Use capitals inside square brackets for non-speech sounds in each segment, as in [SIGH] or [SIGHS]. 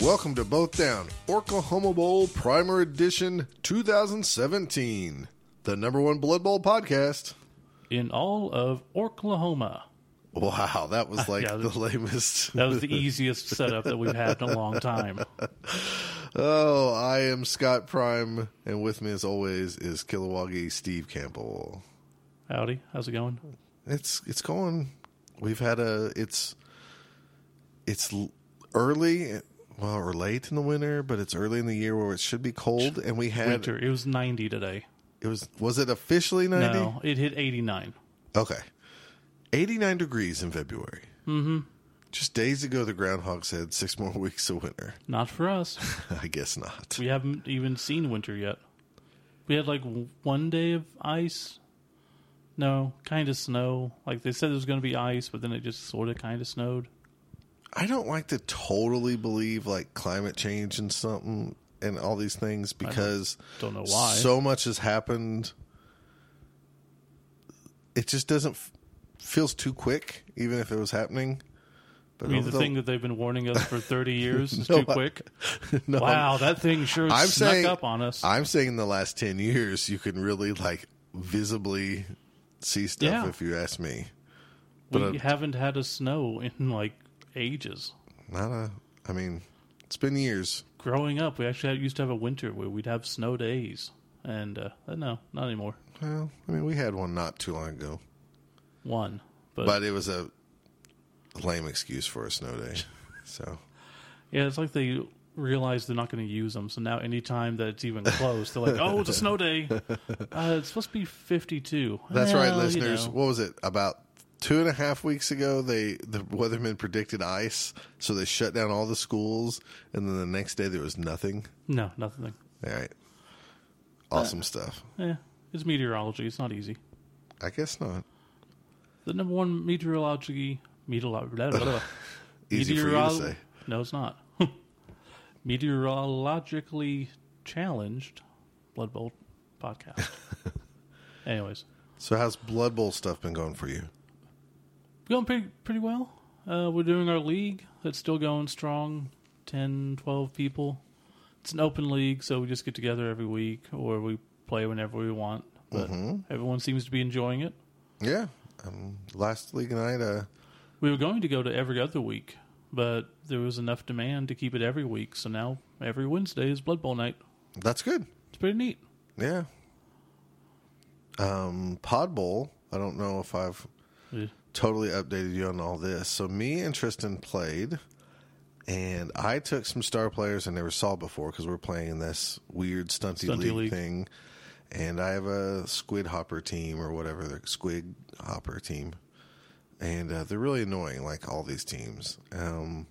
Welcome to Both Down, Oklahoma Bowl Primer Edition 2017, the number one Blood Bowl podcast. in all of Oklahoma. Wow, that was [LAUGHS] like Yeah, the lamest. That was the easiest setup that we've had in a long time. [LAUGHS] Oh, I am Scott Prime, and with me as always is Kilowoggy Steve Campbell. Howdy, how's it going? It's it's going. We've had a it's it's early, well, we're late in the winter, but it's early in the year where it should be cold, and we had Winter. It was 90 today. it was was it officially ninety? No, it hit 89. Okay. 89 degrees in February. Mm-hmm. Just days ago, the groundhog said six more [LAUGHS] weeks of winter. Not for us. [LAUGHS] I guess not. We haven't even seen winter yet. We had like one day of ice. No, kind of snow. Like they said there was going to be ice, but then it just sort of kind of snowed. I don't like to totally believe like climate change and something and all these things because Don't know why. so much has happened. It just doesn't f- feels too quick, even if it was happening. But I mean, over the thing that they've been warning us for 30 [LAUGHS] years is No, too I- quick. [LAUGHS] no, Wow, that thing sure I'm snuck saying up on us. I'm saying in the last ten years, you can really like visibly see stuff. Yeah. If you ask me, we but, uh, haven't had a snow in like ages. not a. I mean, it's been years. Growing up, we actually had, used to have a winter where we'd have snow days, and uh, no, not anymore. Well, I mean, we had one not too long ago, One, but, but it was a lame excuse for a snow day. [LAUGHS] So yeah, it's like they realize they're not going to use them. So now, anytime that it's even close, they're like, [LAUGHS] "Oh, it's a snow day. Uh, it's supposed to be fifty-two. that's right, Well, you listeners. know. What was it about? Two and a half weeks ago, they the weathermen predicted ice, so they shut down all the schools, and then the next day there was nothing. No, nothing. All right, uh, awesome stuff. Yeah, it's meteorology. It's not easy. I guess not. The number one meteorology meteorology. [LAUGHS] Easy for you to say. No, it's not. [LAUGHS] Meteorologically challenged Blood Bowl podcast. [LAUGHS] Anyways, So how's Blood Bowl stuff been going for you? Going pretty pretty well. Uh, we're doing our league. That's still going strong. 10, 12 people. It's an open league, so we just get together every week, or we play whenever we want. But everyone seems to be enjoying it. Yeah. Um, last league night, uh, We were going to go to every other week, but there was enough demand to keep it every week. So now every Wednesday is Blood Bowl night. that's good. It's pretty neat. Yeah. Um, Pod Bowl. I don't know if I've. Totally updated you on all this. So me and Tristan played, and I took some star players I never saw before because we're playing in this weird stunty, Stunty league, league. thing. And I have a squid hopper team or whatever the squid hopper team, and uh, they're really annoying, like all these teams. Um,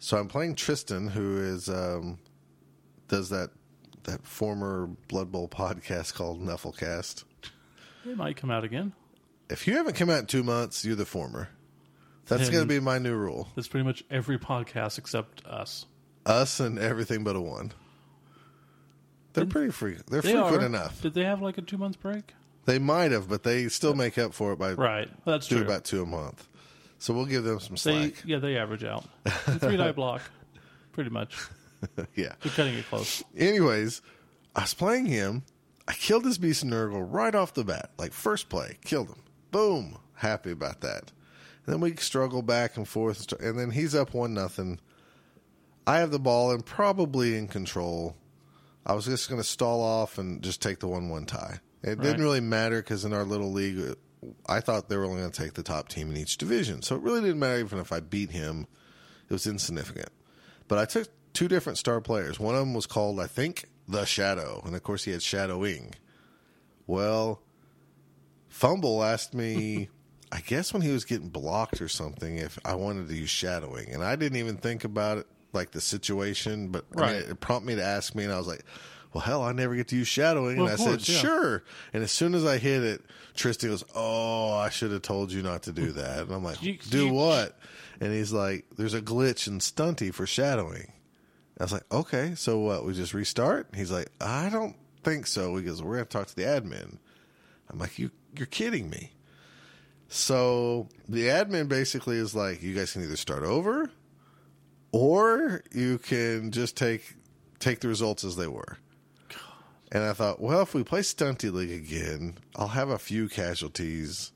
so I'm playing Tristan, who is um, does that that former Blood Bowl [LAUGHS] podcast called Nufflecast. It might come out again. If you haven't come out in two months, you're the former. That's going to be my new rule. That's pretty much every podcast except us. Us and everything but a one. They're pretty free. They're They frequent are. enough. Did they have like a two month break? They might have, but they still make up for it by Right. That's true. about two a month. So we'll give them some They slack. yeah they average out [LAUGHS] three die block, pretty much. [LAUGHS] yeah. They're cutting it close. Anyways, I was playing him. I killed this beast of Nurgle right off the bat. Like first play, killed him. Boom. Happy about that. And then we struggle back and forth, and then he's up one nothing. I have the ball and probably in control. I was just going to stall off and just take the one one tie. It Right. didn't really matter because in our little league, uh, I thought they were only going to take the top team in each division, so it really didn't matter even if I beat him. It was insignificant. But I took two different star players. One of them was called, I think, the Shadow, and of course he had Shadowing. Well, FUMBBL asked me, [LAUGHS] I guess when he was getting blocked or something, if I wanted to use Shadowing, and I didn't even think about it like the situation, but I mean, it prompted me to ask me, and I was like. Well, hell, I never get to use shadowing. Well, and I of said, yeah. sure. And as soon as I hit it, Tristan goes, Oh, I should have told you not to do that. And I'm like, You- Do you- what? And he's like, There's a glitch in Stunty for shadowing. I was like, Okay, so what? We just restart? He's like, I don't think so. He goes, We're going to talk to the admin. I'm like, you, You're kidding me. So the admin basically is like, You guys can either start over or you can just take take the results as they were. And I thought, well, if we play Stunty League again, I'll have a few casualties.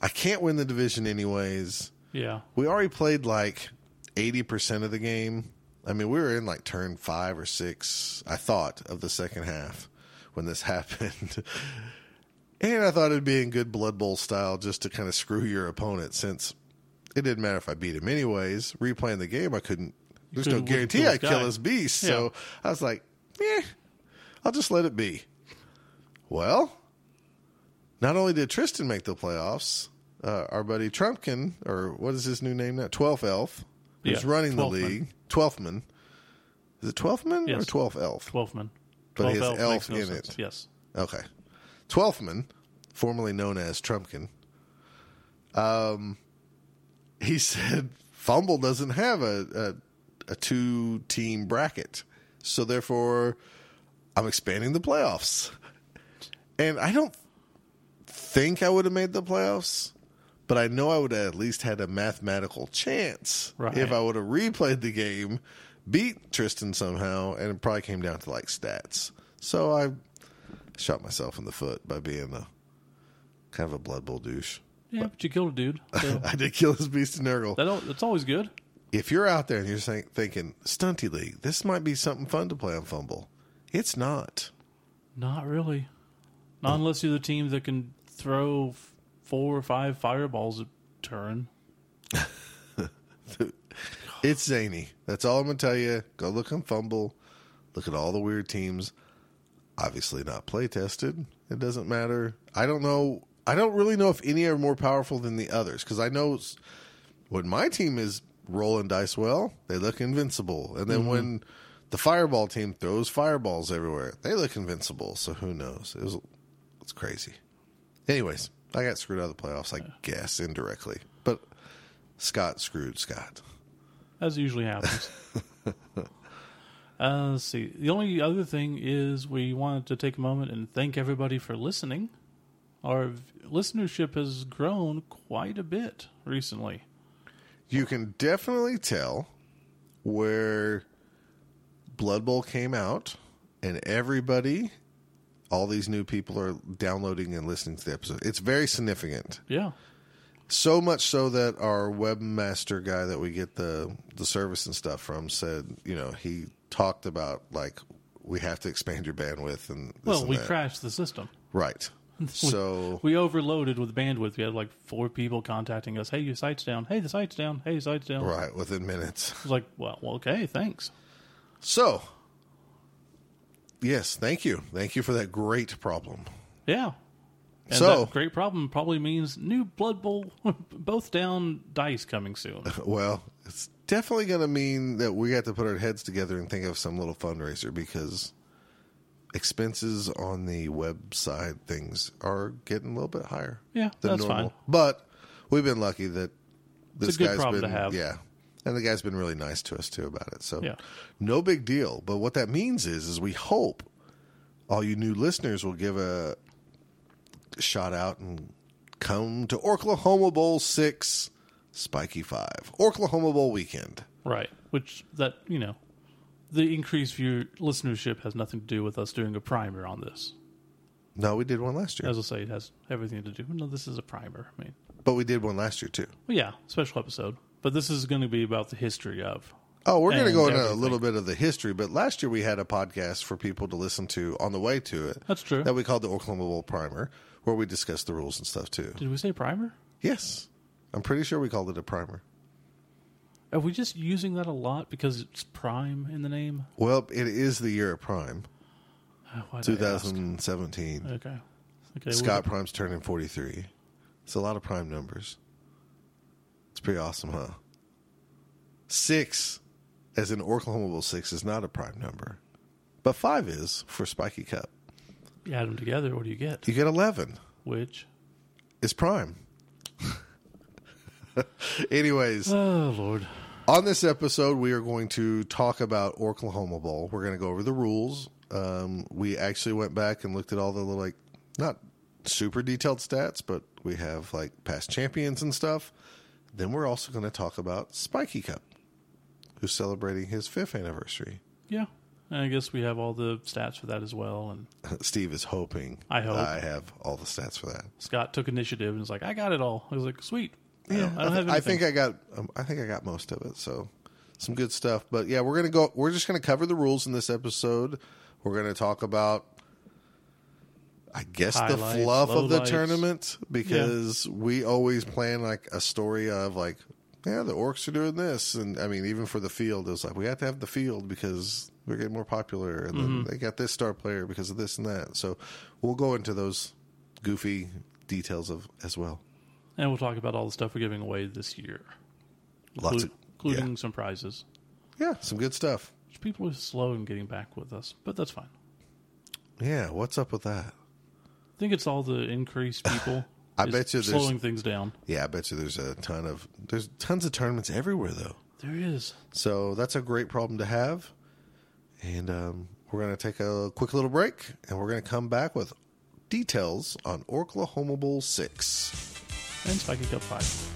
I can't win the division anyways. Yeah. We already played like 80% of the game. I mean, we were in like turn five or six, I thought, of the second half when this [LAUGHS] happened. And I thought it'd be in good Blood Bowl style just to kind of screw your opponent since it didn't matter if I beat him anyways. Replaying the game, I couldn't, there's no kill guarantee I'd kill guy. his beast. Yeah. So I was like, eh, I'll just let it be. Well, not only did Tristan make the playoffs, uh, our buddy Trumpkin, or what is his new name now? Twelfth Elf, who's Yeah, running the 12th man. league. Twelfthman. Is it Twelfthman or Yes. Twelfth Elf? Twelfman. But he has elf no in sense. it. Yes. Okay. Twelfthman, formerly known as Trumpkin, um, he said FUMBBL doesn't have a, a, a two team bracket. So therefore, I'm expanding the playoffs. And I don't think I would have made the playoffs, but I know I would have at least had a mathematical chance Right. if I would have replayed the game, beat Tristan somehow, and it probably came down to like stats. So I shot myself in the foot by being a kind of a blood bowl douche. Yeah, but you killed a dude. So [LAUGHS] I did kill his beast in Nurgle. that that's always good. If you're out there and you're saying, thinking, Stunty League, this might be something fun to play on FUMBBL, it's not. Not really. Not unless you're the team that can throw f- four or five fireballs a turn. [LAUGHS] It's zany. That's all I'm going to tell you. Go look on FUMBBL. Look at all the weird teams. Obviously not play tested. It doesn't matter. I don't know. I don't really know if any are more powerful than the others because I know when my team is rolling dice well, they look invincible. And then mm-hmm. when the fireball team throws fireballs everywhere, they look invincible. So who knows? It was it's crazy. Anyways, I got screwed out of the playoffs, I guess indirectly, but Scott screwed Scott. as usually happens. [LAUGHS] uh, let's see. The only other thing is we wanted to take a moment and thank everybody for listening. Our v- listenership has grown quite a bit recently. You can definitely tell where Blood Bowl came out, and everybody, all these new people are downloading and listening to the episode. It's very significant. Yeah. So much so that our webmaster guy that we get the the service and stuff from said, you know, he talked about like we have to expand your bandwidth and this Well, and we that. crashed the system. right. [LAUGHS] So We overloaded with bandwidth. We had like four people contacting us. Hey, your site's down. Hey, the site's down. Hey, your site's down. right within minutes. I was like, well, okay, thanks. So yes, thank you, thank you for that great problem. Yeah. And So- that great problem probably means new Blood Bowl, [LAUGHS] both down dice coming soon. [LAUGHS] Well, it's definitely going to mean that we have to put our heads together and think of some little fundraiser because expenses on the website things are getting a little bit higher. Yeah, than that's normal. fine. But we've been lucky that this guy's problem been to have. yeah, and the guy's been really nice to us too about it. So Yeah. no big deal. But what that means is, is we hope all you new listeners will give a shout out and come to Oklahoma Bowl six, Spiky five, Oklahoma Bowl weekend. Right. Which that you know, the increased view listenership has nothing to do with us doing a primer on this. No, we did one last year, As I say, it has everything to do. No, this is a primer. I mean, but we did one last year too. well, yeah, special episode. But this is going to be about the history of. Oh, we're going to go into a little bit of the history, but last year we had a podcast for people to listen to on the way to it. That's true. That we called the Oklahoma Bowl Primer, where we discussed the rules and stuff too. Did we say primer? Yes, I'm pretty sure we called it a primer. Are we just using that a lot because it's prime in the name? Well, it is the year of Prime, Uh, why'd I ask? 2017. Okay. Okay. Scott Prime's turning 43. It's a lot of prime numbers. It's pretty awesome, huh? Six, as in Oklahoma Bowl six, is not a prime number, but five is for Spiky Cup. You add them together. What do you get? You get 11. Which? It's prime. [LAUGHS] [LAUGHS] Anyways, Oh Lord. on this episode, we are going to talk about Oklahoma Bowl. We're going to go over the rules. Um, we actually went back and looked at all the little, like, not super detailed stats, but we have like past champions and stuff. Then we're also going to talk about Spiky Cup. who's celebrating his fifth anniversary. Yeah. And I guess we have all the stats for that as well. And [LAUGHS] Steve is hoping I hope. I have all the stats for that. Scott took initiative and was like, I got it all. I was like, sweet. I don't, I don't I, have th- I anything. think I got. Um, I think I got most of it. So some good stuff. But yeah, we're gonna go. We're just gonna cover the rules in this episode. We're gonna talk about. I guess the fluff of the lowlights. tournament because we always plan like a story of like, yeah, the orcs are doing this, and I mean, even for the field, it was like we have to have the field because we're getting more popular, and Mm-hmm. then they got this star player because of this and that. So we'll go into those goofy details of as well. And we'll talk about all the stuff we're giving away this year, Lots inclu- of including yeah. some prizes. yeah, some good stuff. People are slow in getting back with us, but that's fine. Yeah, what's up with that? I think it's all the increased [LAUGHS] people. I bet you there's- slowing things down. Yeah, I bet you there's a ton of there's tons of tournaments everywhere though. There is. So that's a great problem to have. And um, we're going to take a quick little break, and we're going to come back with details on Oklahoma Bowl six. And Spiky Cup 5.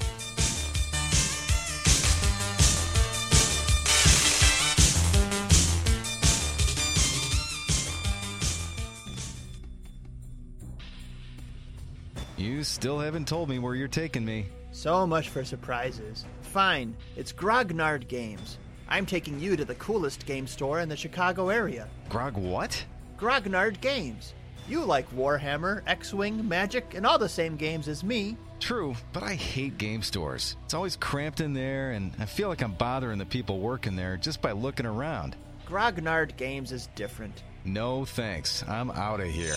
You still haven't told me where you're taking me. So much for surprises. Fine, it's Grognard Games. I'm taking you to the coolest game store in the Chicago area. Grog, what? Grognard Games. You like Warhammer, X Wing, Magic, and all the same games as me. True, but I hate game stores. It's always cramped in there, and I feel like I'm bothering the people working there just by looking around. Grognard Games is different. No thanks. I'm out of here.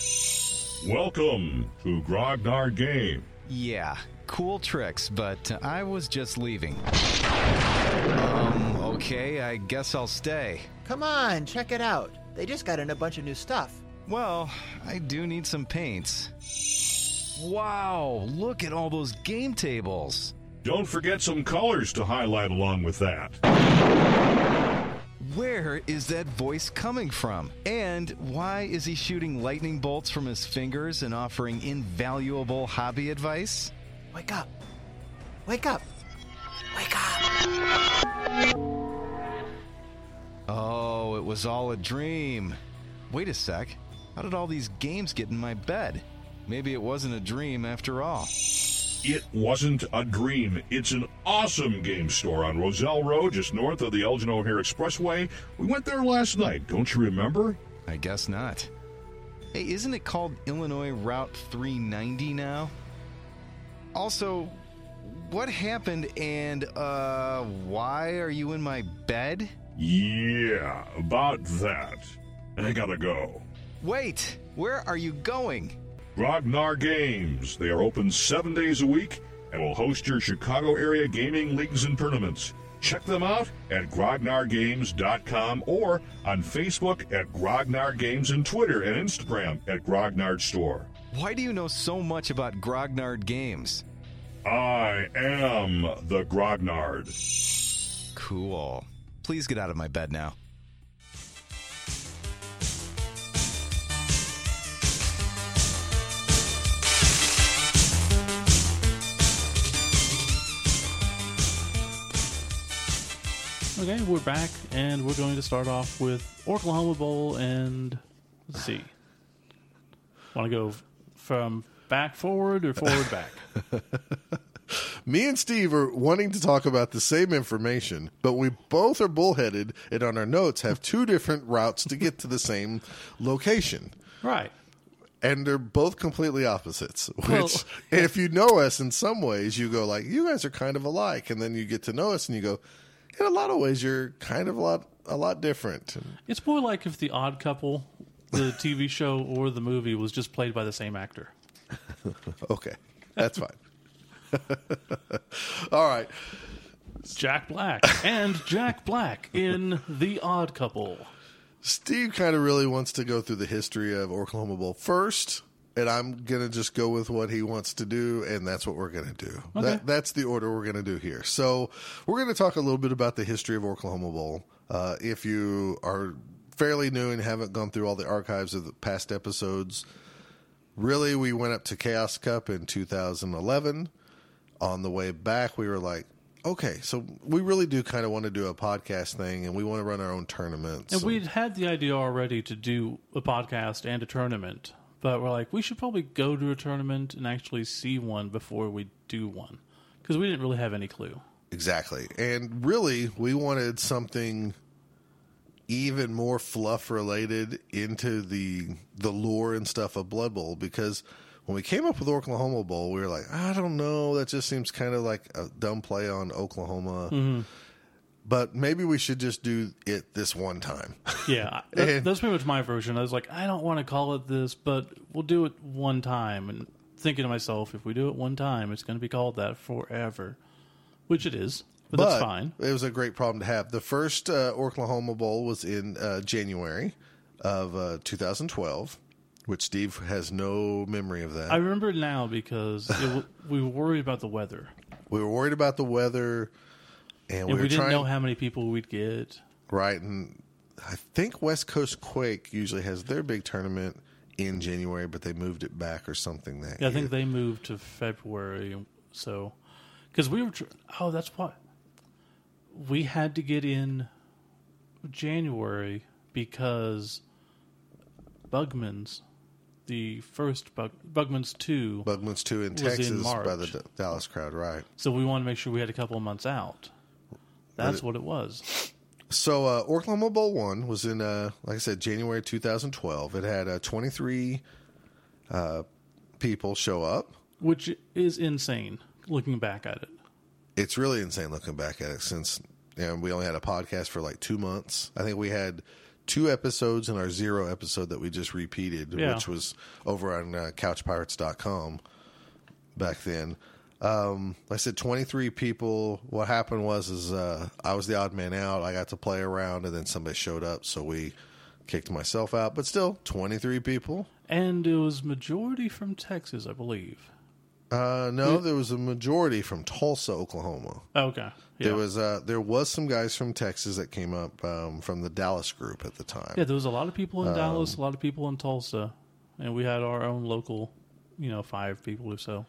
Welcome to Grognard Game. Yeah, cool tricks, but I was just leaving. Um, okay, I guess I'll stay. Come on, check it out. They just got in a bunch of new stuff. Well, I do need some paints. Wow, look at all those game tables. Don't forget some colors to highlight along with that. Where is that voice coming from? And why is he shooting lightning bolts from his fingers and offering invaluable hobby advice? Wake up. Wake up. Wake up. Oh, it was all a dream. Wait a sec. How did all these games get in my bed? Maybe it wasn't a dream after all. It wasn't a dream. It's an awesome game store on Roselle Road, just north of the Elgin O'Hare Expressway. We went there last night, don't you remember? I guess not. Hey, isn't it called Illinois Route 390 now? Also, what happened and, uh, why are you in my bed? Yeah, about that. I gotta go. Wait, where are you going? Grognard Games. They are open seven days a week and will host your Chicago area gaming leagues and tournaments. Check them out at grognardgames.com or on Facebook at Grognard Games and Twitter and Instagram at Grognard Store. Why do you know so much about Grognard games? I am the Grognard. Cool. Please get out of my bed now. Okay, we're back, and we're going to start off with Oklahoma Bowl, and let's see. Want to go from back forward or forward [LAUGHS] back? Me and Steve are wanting to talk about the same information, but we both are bullheaded and on our notes have two different routes to get to the same location. right. And they're both completely opposites. Which, Well- if you know us in some ways, you go like, "You guys are kind of alike," and then you get to know us, and you go, "In a lot of ways, you're kind of a lot, a lot different." It's more like if The Odd Couple, the TV show or the movie, was just played by the same actor. [LAUGHS] Okay, that's fine. [LAUGHS] All right, Jack Black and Jack Black in The Odd Couple. Steve kind of really wants to go through the history of Oklahoma Bowl first, and I'm gonna just go with what he wants to do, and that's what we're gonna do. Okay. That, that's the order we're gonna do here. So we're gonna talk a little bit about the history of Oklahoma Bowl. Uh, if you are fairly new and haven't gone through all the archives of the past episodes, really, we went up to Chaos Cup in 2011. On the way back, we were like, okay, so we really do kind of want to do a podcast thing, and we want to run our own tournaments. And we'd had the idea already to do a podcast and a tournament, but we're like, we should probably go to a tournament and actually see one before we do one. Because we didn't really have any clue. Exactly. And really, we wanted something even more fluff related into the the lore and stuff of Blood Bowl because when we came up with Oklahoma Bowl, we were like, I don't know, that just seems kind of like a dumb play on Oklahoma. Mm-hmm. But maybe we should just do it this one time. Yeah, that, [LAUGHS] And- that's pretty much my version. I was like, I don't want to call it this, but we'll do it one time. And thinking to myself, if we do it one time, it's going to be called that forever, which it is. But, that's fine. It was a great problem to have. The first uh, Oklahoma Bowl was in uh, January of uh, 2012, which Steve has no memory of that. I remember it now because it, we were worried about the weather, we were worried about the weather, and, and we we, were didn't trying know how many people we'd get. right. And I think West Coast Quake usually has their big tournament in January, but they moved it back or something that Yeah, I think they moved to February, so because we were. Oh, that's why we had to get in January because Bugman's, the first Bug, Bugman's two. Bugman's two in was in Texas by the D- Dallas crowd, right? So we wanted to make sure we had a couple of months out. That's what it was. So uh, Oklahoma Bowl one was in, uh, like I said, January 2012. It had uh, 23 uh, people show up. Which is insane looking back at it. It's really insane looking back at it since you know, we only had a podcast for like two months. I think we had two episodes in our zero episode that we just repeated, Yeah. which was over on uh, couchpirates.com back then. Um, like I said 23 people. What happened was is uh, I was the odd man out. I got to play around, and then somebody showed up, so we kicked myself out. But still, 23 people. And it was majority from Texas, I believe. Uh, no, there was a majority from Tulsa, Oklahoma. Okay. Yeah. There was uh, there was some guys from Texas that came up um, from the Dallas group at the time. Yeah, there was a lot of people in Um, Dallas, a lot of people in Tulsa, and we had our own local, you know, five people or so.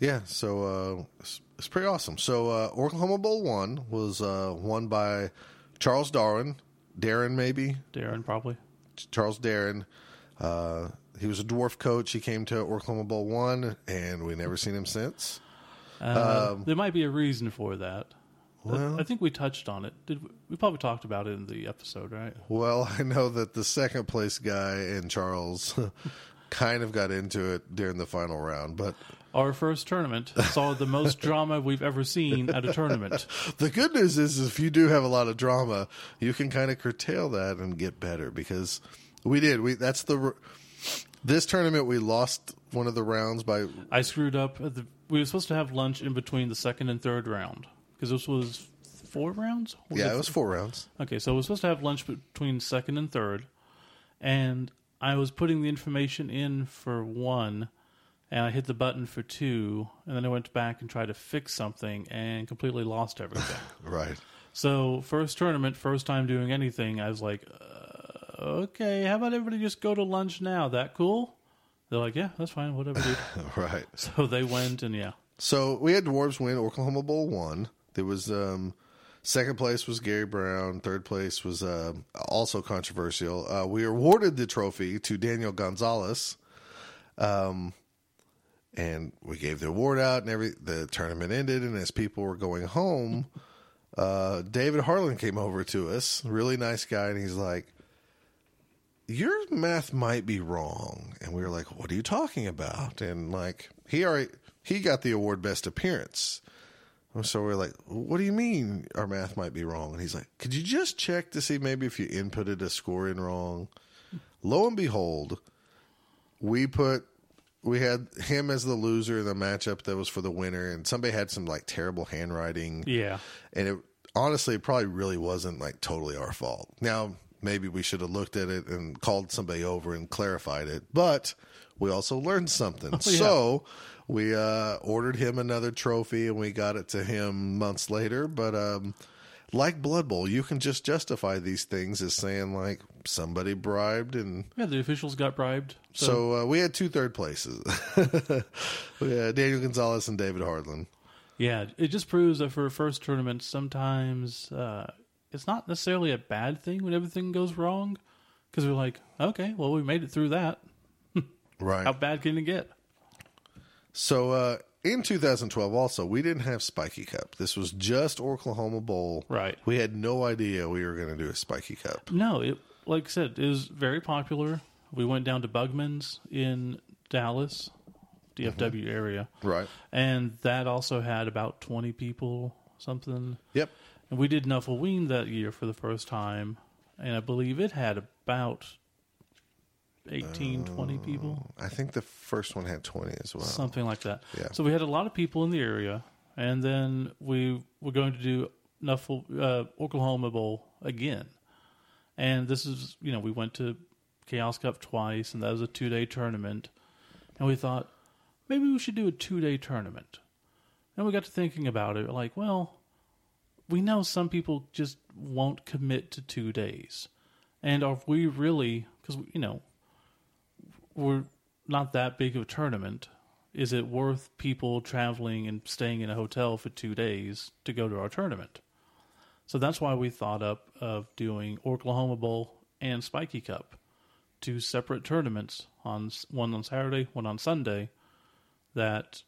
Yeah, so uh, it's, it's pretty awesome. So uh, Oklahoma Bowl one was uh, won by Charles Darwin, Darren maybe Darren probably. Charles Darren. Uh, he was a dwarf coach. He came to Oklahoma Bowl one, and we never seen him since. Uh, Um, there might be a reason for that. I- Well- I think we touched on it. Did we, we probably talked about it in the episode, right? Well, [LAUGHS] I know that the second place guy and Charles [LAUGHS] kind of got into it during the final round, but Our first tournament saw the most [LAUGHS] drama we've ever seen at a tournament. [LAUGHS] The good news is, if you do have a lot of drama, you can kind of curtail that and get better because we did. We that's the this tournament we lost one of the rounds by I screwed up. At the, we were supposed to have lunch in between the second and third round because this was four rounds. yeah, it was four rounds. Okay, so we're supposed to have lunch between second and third, and I was putting the information in for one, and I hit the button for two, and then I went back and tried to fix something and completely lost everything. [LAUGHS] Right. so first tournament, first time doing anything, I was like, uh, okay, how about everybody just go to lunch now? That cool? They're like, yeah, that's fine, whatever, dude. [LAUGHS] Right. so they went, and yeah, So we had Dwarves win Oklahoma Bowl one. There was um, second place was Gary Brown. Third place was um also controversial. Uh, we awarded the trophy to Daniel Gonzalez. Um, and we gave the award out, and every the tournament ended. And as people were going home, uh, David Harlan came over to us. Really nice guy, and he's like, your math might be wrong. And we were like, what are you talking about? And like, he already, he got the award best appearance. So we're like, what do you mean our math might be wrong? And he's like, could you just check to see maybe if you inputted a score in wrong? Lo and behold, we put, we had him as the loser in the matchup that was for the winner. And somebody had some like terrible handwriting yeah. and it honestly it probably really wasn't like totally our fault now maybe we should have looked at it and called somebody over and clarified it but we also learned something oh, yeah. so we uh ordered him another trophy and we got it to him months later but um like blood bowl you can just justify these things as saying like somebody bribed and Yeah, the officials got bribed. So, so uh, we had two third places [LAUGHS] had daniel gonzalez and david harlan Yeah, it just proves that for a first tournament, sometimes uh, it's not necessarily a bad thing when everything goes wrong. Because we're like, okay, well, we made it through that. [LAUGHS] Right. How bad can it get? So uh, in 2012, also, we didn't have Spiky Cup. This was just Oklahoma Bowl. Right. We had no idea we were going to do a Spiky Cup. No, it like I said, it was very popular. We went down to Bugman's in Dallas, DFW area, Right. and that also had about twenty people, something. Yep. And we did Nuffleween that year for the first time, and I believe it had about 18, 20 people, I think the first one had 20 as well. something like that. Yeah. So we had a lot of people in the area, and then we were going to do Nuffle, uh, Oklahoma Bowl again. And this is, you know, we went to Chaos Cup twice, and that was a two day tournament. And we thought, maybe we should do a two day tournament. And we got to thinking about it, like, well, we know some people just won't commit to two days. And are we really, because, you know, we're not that big of a tournament. Is it worth people traveling and staying in a hotel for two days to go to our tournament? So that's why we thought up of doing Oklahoma Bowl and Spiky Cup, two separate tournaments on one on Saturday, one on Sunday. That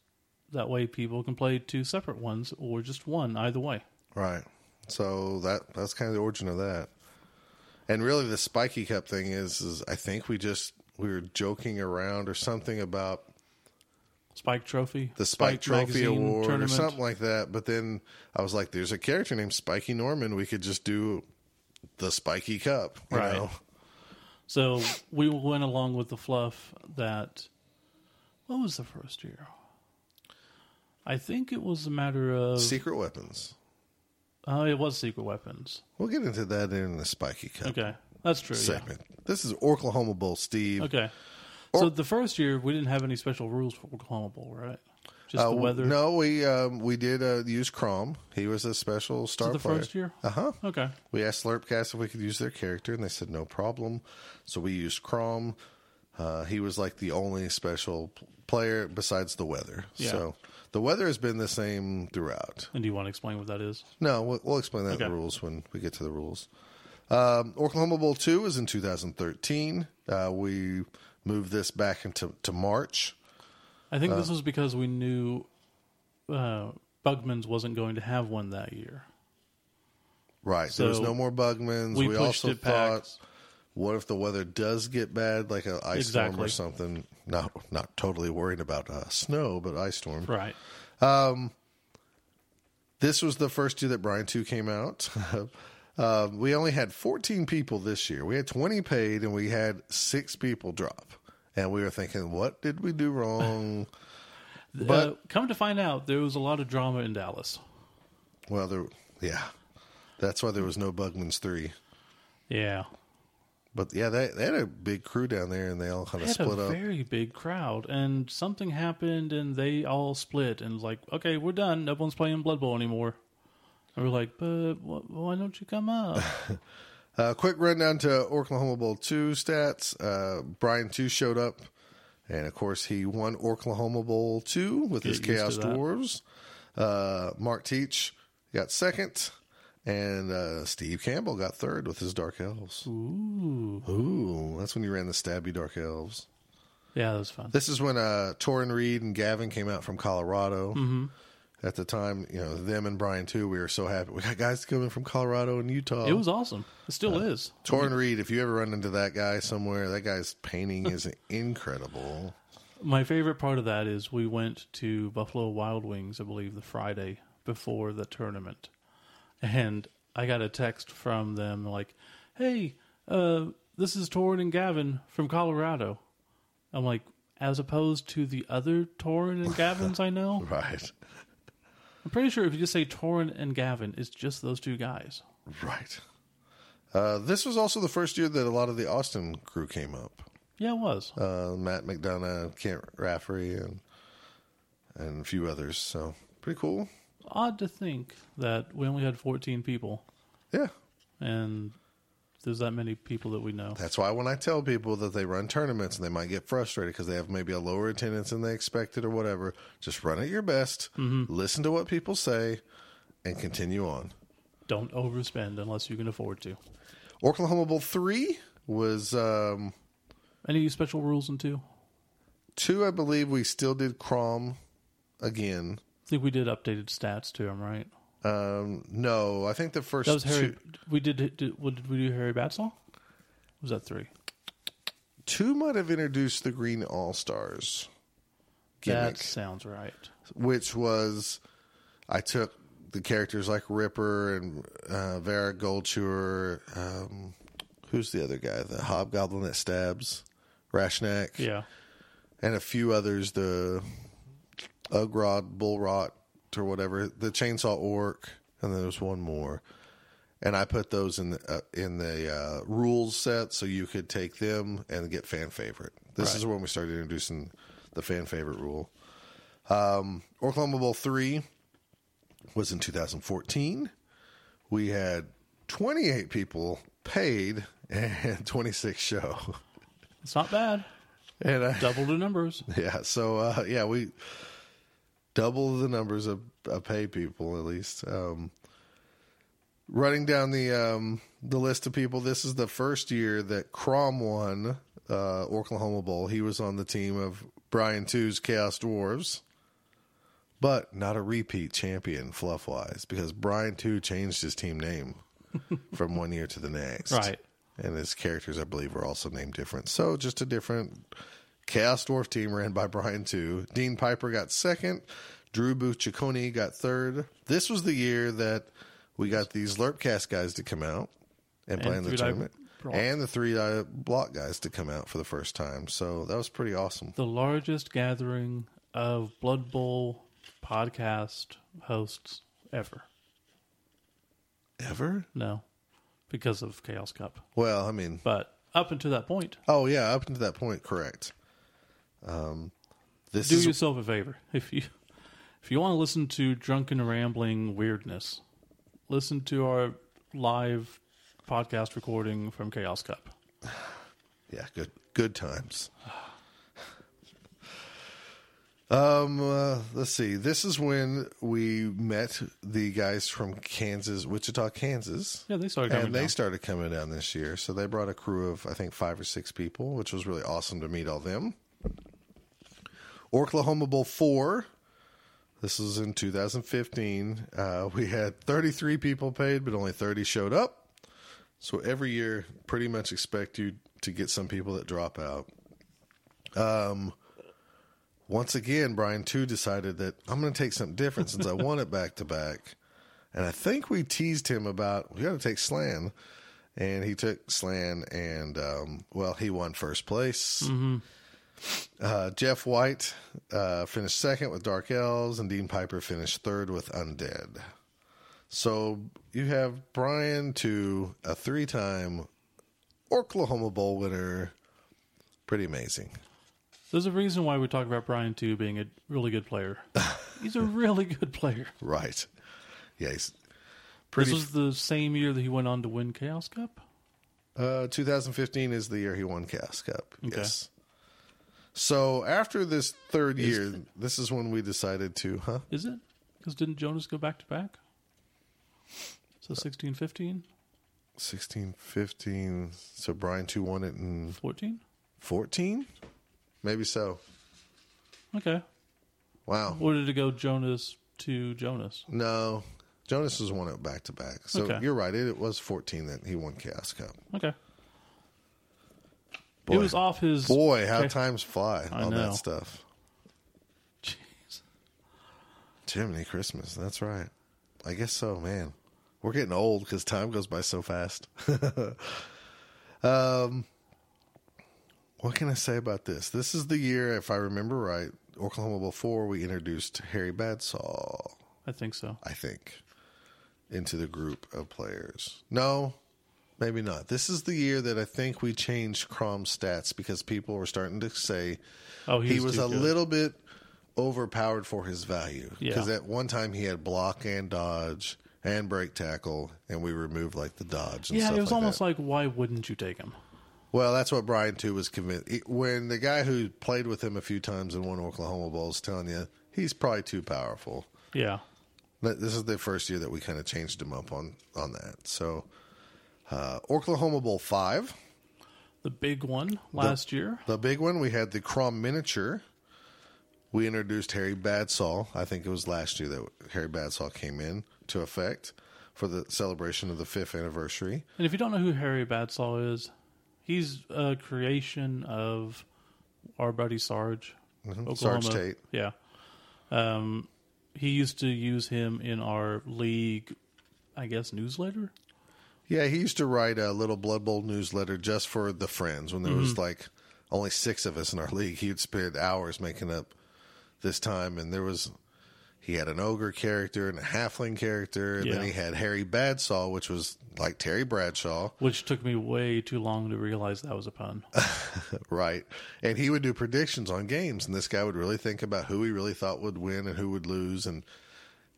that way people can play two separate ones or just one either way. Right. So that that's kind of the origin of that. And really, the Spiky Cup thing is, is I think we just we were joking around or something about Spike Trophy, the Spike, Trophy Award tournament. or something like that. But then I was like, "There's a character named Spiky Norman. We could just do the Spiky Cup." Right. know? So we went along with the fluff that. What was the first year? I think it was a matter of. Secret weapons. Oh, it was Secret Weapons. We'll get into that in the Spiky Cup Okay, that's true. Yeah. This is Oklahoma Bowl, Steve. Okay. So the first year we didn't have any special rules for Oklahoma Bowl, right? Just Uh, the weather. No, we um, we did uh, use Crom. He was a special star the player. first year? Uh huh. Okay. We asked Slurpcast if we could use their character, and they said no problem. So we used Crom. Uh, he was like the only special player besides the weather. Yeah. So the weather has been the same throughout. And do you want to explain what that is? No, we'll, we'll explain that in the rules when we get to the rules. Um, Oklahoma Bowl 2 is in 2013. Uh, we moved this back into to March. I think Uh. this was because we knew uh, Bugman's wasn't going to have one that year. Right. there was So no more Bugmans. we We, also it back. thought, what if the weather does get bad, like an ice storm or something? Not not totally worried about uh, snow, but ice storm. Right. This was the first year that Brian 2 came out. [LAUGHS] uh, we only had 14 people this year. We had 20 paid, and we had six people drop. And we were thinking, what did we do wrong? [LAUGHS] But- uh, come to find out, there was a lot of drama in Dallas. well, there, yeah, that's why there was no Bugmans 3. Yeah. But yeah, they, they had a big crew down there, and they all kind of had split a up. very big crowd, and something happened, and they all split, and was like, okay, we're done. No one's playing Blood Bowl anymore. And we're like, but wh- why don't you come up? [LAUGHS] Uh, quick rundown to Oklahoma Bowl 2 stats. Uh, Brian 2 showed up, and of course, he won Oklahoma Bowl 2 with his Get used Chaos. Dwarves. Uh, Mark Teach got second, and uh, Steve Campbell got third with his Dark Elves. Ooh. Ooh, that's when you ran the Stabby Dark Elves. Yeah, that was fun. This is when uh, Torin Reed and Gavin came out from Colorado. Mm-hmm. At the time, you know, them and Brian too, we were so happy. We got guys coming from Colorado and Utah. It was awesome. It still is. Torrin Reed, if you ever run into that guy somewhere, that guy's painting is [LAUGHS] incredible. My favorite part of that is we went to Buffalo Wild Wings, I believe, the Friday before the tournament. And I got a text from them like, hey, uh, this is Torrin and Gavin from Colorado. I'm like, as opposed to the other Torrin and [LAUGHS] Gavins I know? Right. I'm pretty sure if you just say Torin and Gavin, it's just those two guys. Right. Uh, this was also the first year that a lot of the Austin crew came up. Yeah, it was. Uh, Matt McDonough, Kent Rafferty, and and a few others. So pretty cool. Odd to think that we only had 14 people Yeah. and there's that many people that we know. That's why when I tell people that they run tournaments and they might get frustrated because they have maybe a lower attendance than they expected or whatever, just run at your best, listen to what people say, and continue on. Don't overspend unless you can afford to. Oklahoma Bowl 3 was um, Any special rules in two? two, I believe we still did Crom again. I think we did updated stats to him, right? Um, no, I think the first That was Harry. two, We did. did what did we do? Harry Batsall? Was that three? two might have introduced the Green All Stars gimmick. That sounds right. which was I took the characters like Ripper and uh, Varag Ghoul-Chewer. Um, who's the other guy? The Hobgoblin that stabs Rashnak. Yeah. and a few others. The Ugroth, Bolgrot, or whatever. The Chainsaw Orc, and then there was one more. And I put those in the uh, in the uh, rules set so you could take them and get fan favorite. This Right. is when we started introducing the fan favorite rule. Um, Oklahoma Bowl three was in 2014. We had 28 people paid and [LAUGHS] 26 show. It's not bad. And I, Double the numbers. [LAUGHS] yeah, so uh, yeah, we double the numbers of, of paid people at least. Um, running down the um, the list of people, this is the first year that Crom won uh, Oklahoma Bowl. He was on the team of Brian Two's Chaos Dwarves, but not a repeat champion fluff wise because Brian Two changed his team name [LAUGHS] from one year to the next. Right. And his characters, I believe, were also named different. So just a different Chaos Dwarf team ran by Brian too. Dean Piper got second. Drew Bucciccone got third. This was the year that we got these Lerpcast guys to come out and, play in the tournament. block. And the three block guys to come out for the first time. So that was pretty awesome. The largest gathering of Blood Bowl podcast hosts ever. Ever? No, because of Chaos Cup. Well, I mean, But up until that point, oh yeah, up until that point, correct. Um, this do is yourself a favor if you if you want to listen to drunken rambling weirdness, listen to our live podcast recording from Chaos Cup. [SIGHS] Yeah, good good times. [SIGHS] Um, uh, let's see. This is when we met the guys from Kansas, Wichita, Kansas. Yeah, they started coming and they down. started coming down this year. So they brought a crew of I think five or six people, which was really awesome to meet all them. Oklahoma Bowl four. This was in 2015. Uh, we had 33 people paid, but only 30 showed up. So every year, pretty much expect you to get some people that drop out. Um, once again, Brian too decided that I'm going to take something different since I won it back to back, and I think we teased him about we got to take Slann, and he took Slann, and um, well, he won first place. Uh, Jeff White uh, finished second with Dark Elves, and Dean Piper finished third with Undead. So you have Brian to a three time Oklahoma Bowl winner. Pretty amazing. There's a reason why we talk about Brian too being a really good player. [LAUGHS] He's a really good player. Right. Yeah, he's This was the same year that he went on to win Chaos Cup. uh, 2015 is the year he won Chaos Cup. Okay. Yes. So after this third year, this is when we decided to, huh? Is it? Because didn't Jonas go back to back? So uh, 16, 15, 16, 15. So Brian 2 won it in 14? 14? Maybe so. Okay. Wow. Or did it go Jonas to Jonas? No. Jonas has won it back to back. So Okay. you're right. It, it was 14 that he won Chaos Cup. Okay. Boy, It was off his. boy, how Okay. times fly. I all know. that stuff. Jeez. Jiminy Christmas. That's right. I guess so, man. We're getting old because time goes by so fast. [LAUGHS] um, what can I say about this? This is the year, if I remember right, Oklahoma before. We introduced Harry Badsaw, I think so. I think, into the group of players. No, maybe not. This is the year that I think we changed Crom's stats because people were starting to say Oh, he, he was a good. little bit overpowered for his value Yeah. because at one time he had block and dodge and break tackle, and we removed like the dodge. And Yeah, stuff it was like almost that. like, why wouldn't you take him? Well, that's what Brian too was convinced. When the guy who played with him a few times and won Oklahoma Bowl is telling you he's probably too powerful. Yeah. This is the first year that we kind of changed him up on on that. So, uh, Oklahoma Bowl five, The big one last year. the big one. We had the Crom miniature. We introduced Harry Badsall. I think it was last year that Harry Badsall came in to effect for the celebration of the fifth anniversary. And if you don't know who Harry Badsall is, he's a creation of our buddy Sarge. Mm-hmm. Sarge Tate. Yeah. Um, he used to use him in our league, I guess, newsletter. Yeah, he used to write a little Blood Bowl newsletter just for the friends when there was mm-hmm. like only six of us in our league. He would spend hours making up this time, and there was he had an ogre character and a halfling character, and then Yeah. he had Harry Badsaw, which was like Terry Bradshaw, Which took me way too long to realize that was a pun. [LAUGHS] right? And he would do predictions on games, and this guy would really think about who he really thought would win and who would lose, and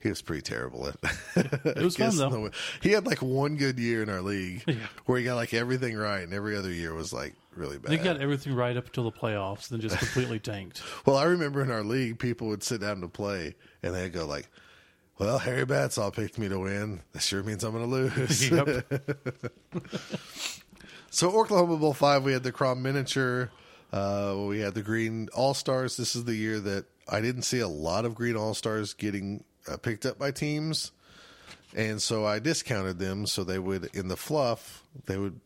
he was pretty terrible at [LAUGHS] It was fun though. He had like one good year in our league [LAUGHS] where he got like everything right, and every other year was like really bad. They got everything right up until the playoffs, then just completely [LAUGHS] tanked. well, I remember in our league, people would sit down to play, and they'd go like, "Well, Harry Batsaw picked me to win. That sure means I'm going to lose." So Oklahoma Bowl five, we had the Crom miniature. Uh, we had the Green All Stars. This is the year that I didn't see a lot of Green All Stars getting uh, picked up by teams, and so I discounted them so they would in the fluff they would,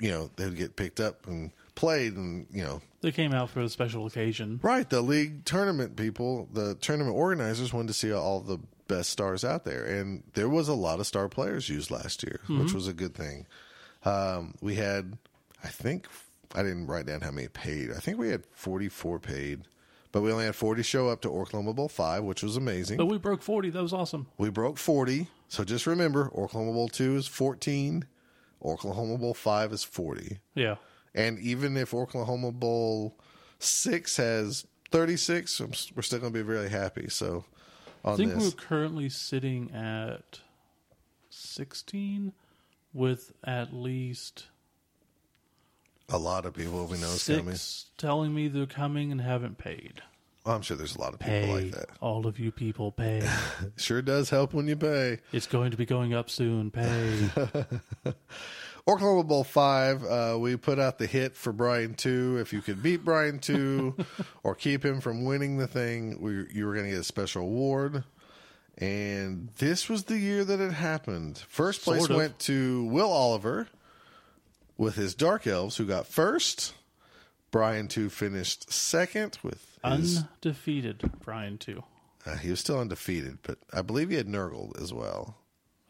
you know, they would get picked up and played, and you know, They came out for a special occasion. right. The league tournament people, the tournament organizers wanted to see all the best stars out there, and there was a lot of star players used last year, which was a good thing. Um, we had, I think, I didn't write down how many paid. I think we had 44 paid, but we only had 40 show up to Oklahoma Bowl 5, which was amazing. But we broke 40. That was awesome. we broke 40. So just remember, Oklahoma Bowl 2 is 14, Oklahoma Bowl 5 is 40. Yeah. And even if Oklahoma Bowl 6 has 36, we're still going to be really happy. So on I think this. we're currently sitting at 16 with at least A lot of people we know is coming. six telling me they're coming and haven't paid. Well, I'm sure there's a lot of people Pay. like that. All of you people, pay. [LAUGHS] Sure does help when you pay. it's going to be going up soon. Pay. [LAUGHS] Oklahoma Bowl five, uh, we put out the hit for Brian two. If you could beat Brian two [LAUGHS] or keep him from winning the thing, we, you were going to get a special award. And this was the year that it happened. First place Sort of. went to Will Oliver with his Dark Elves, who got first. Brian two finished second with his. Undefeated, Brian, Two. uh, he was still undefeated, but I believe he had Nurgle as well.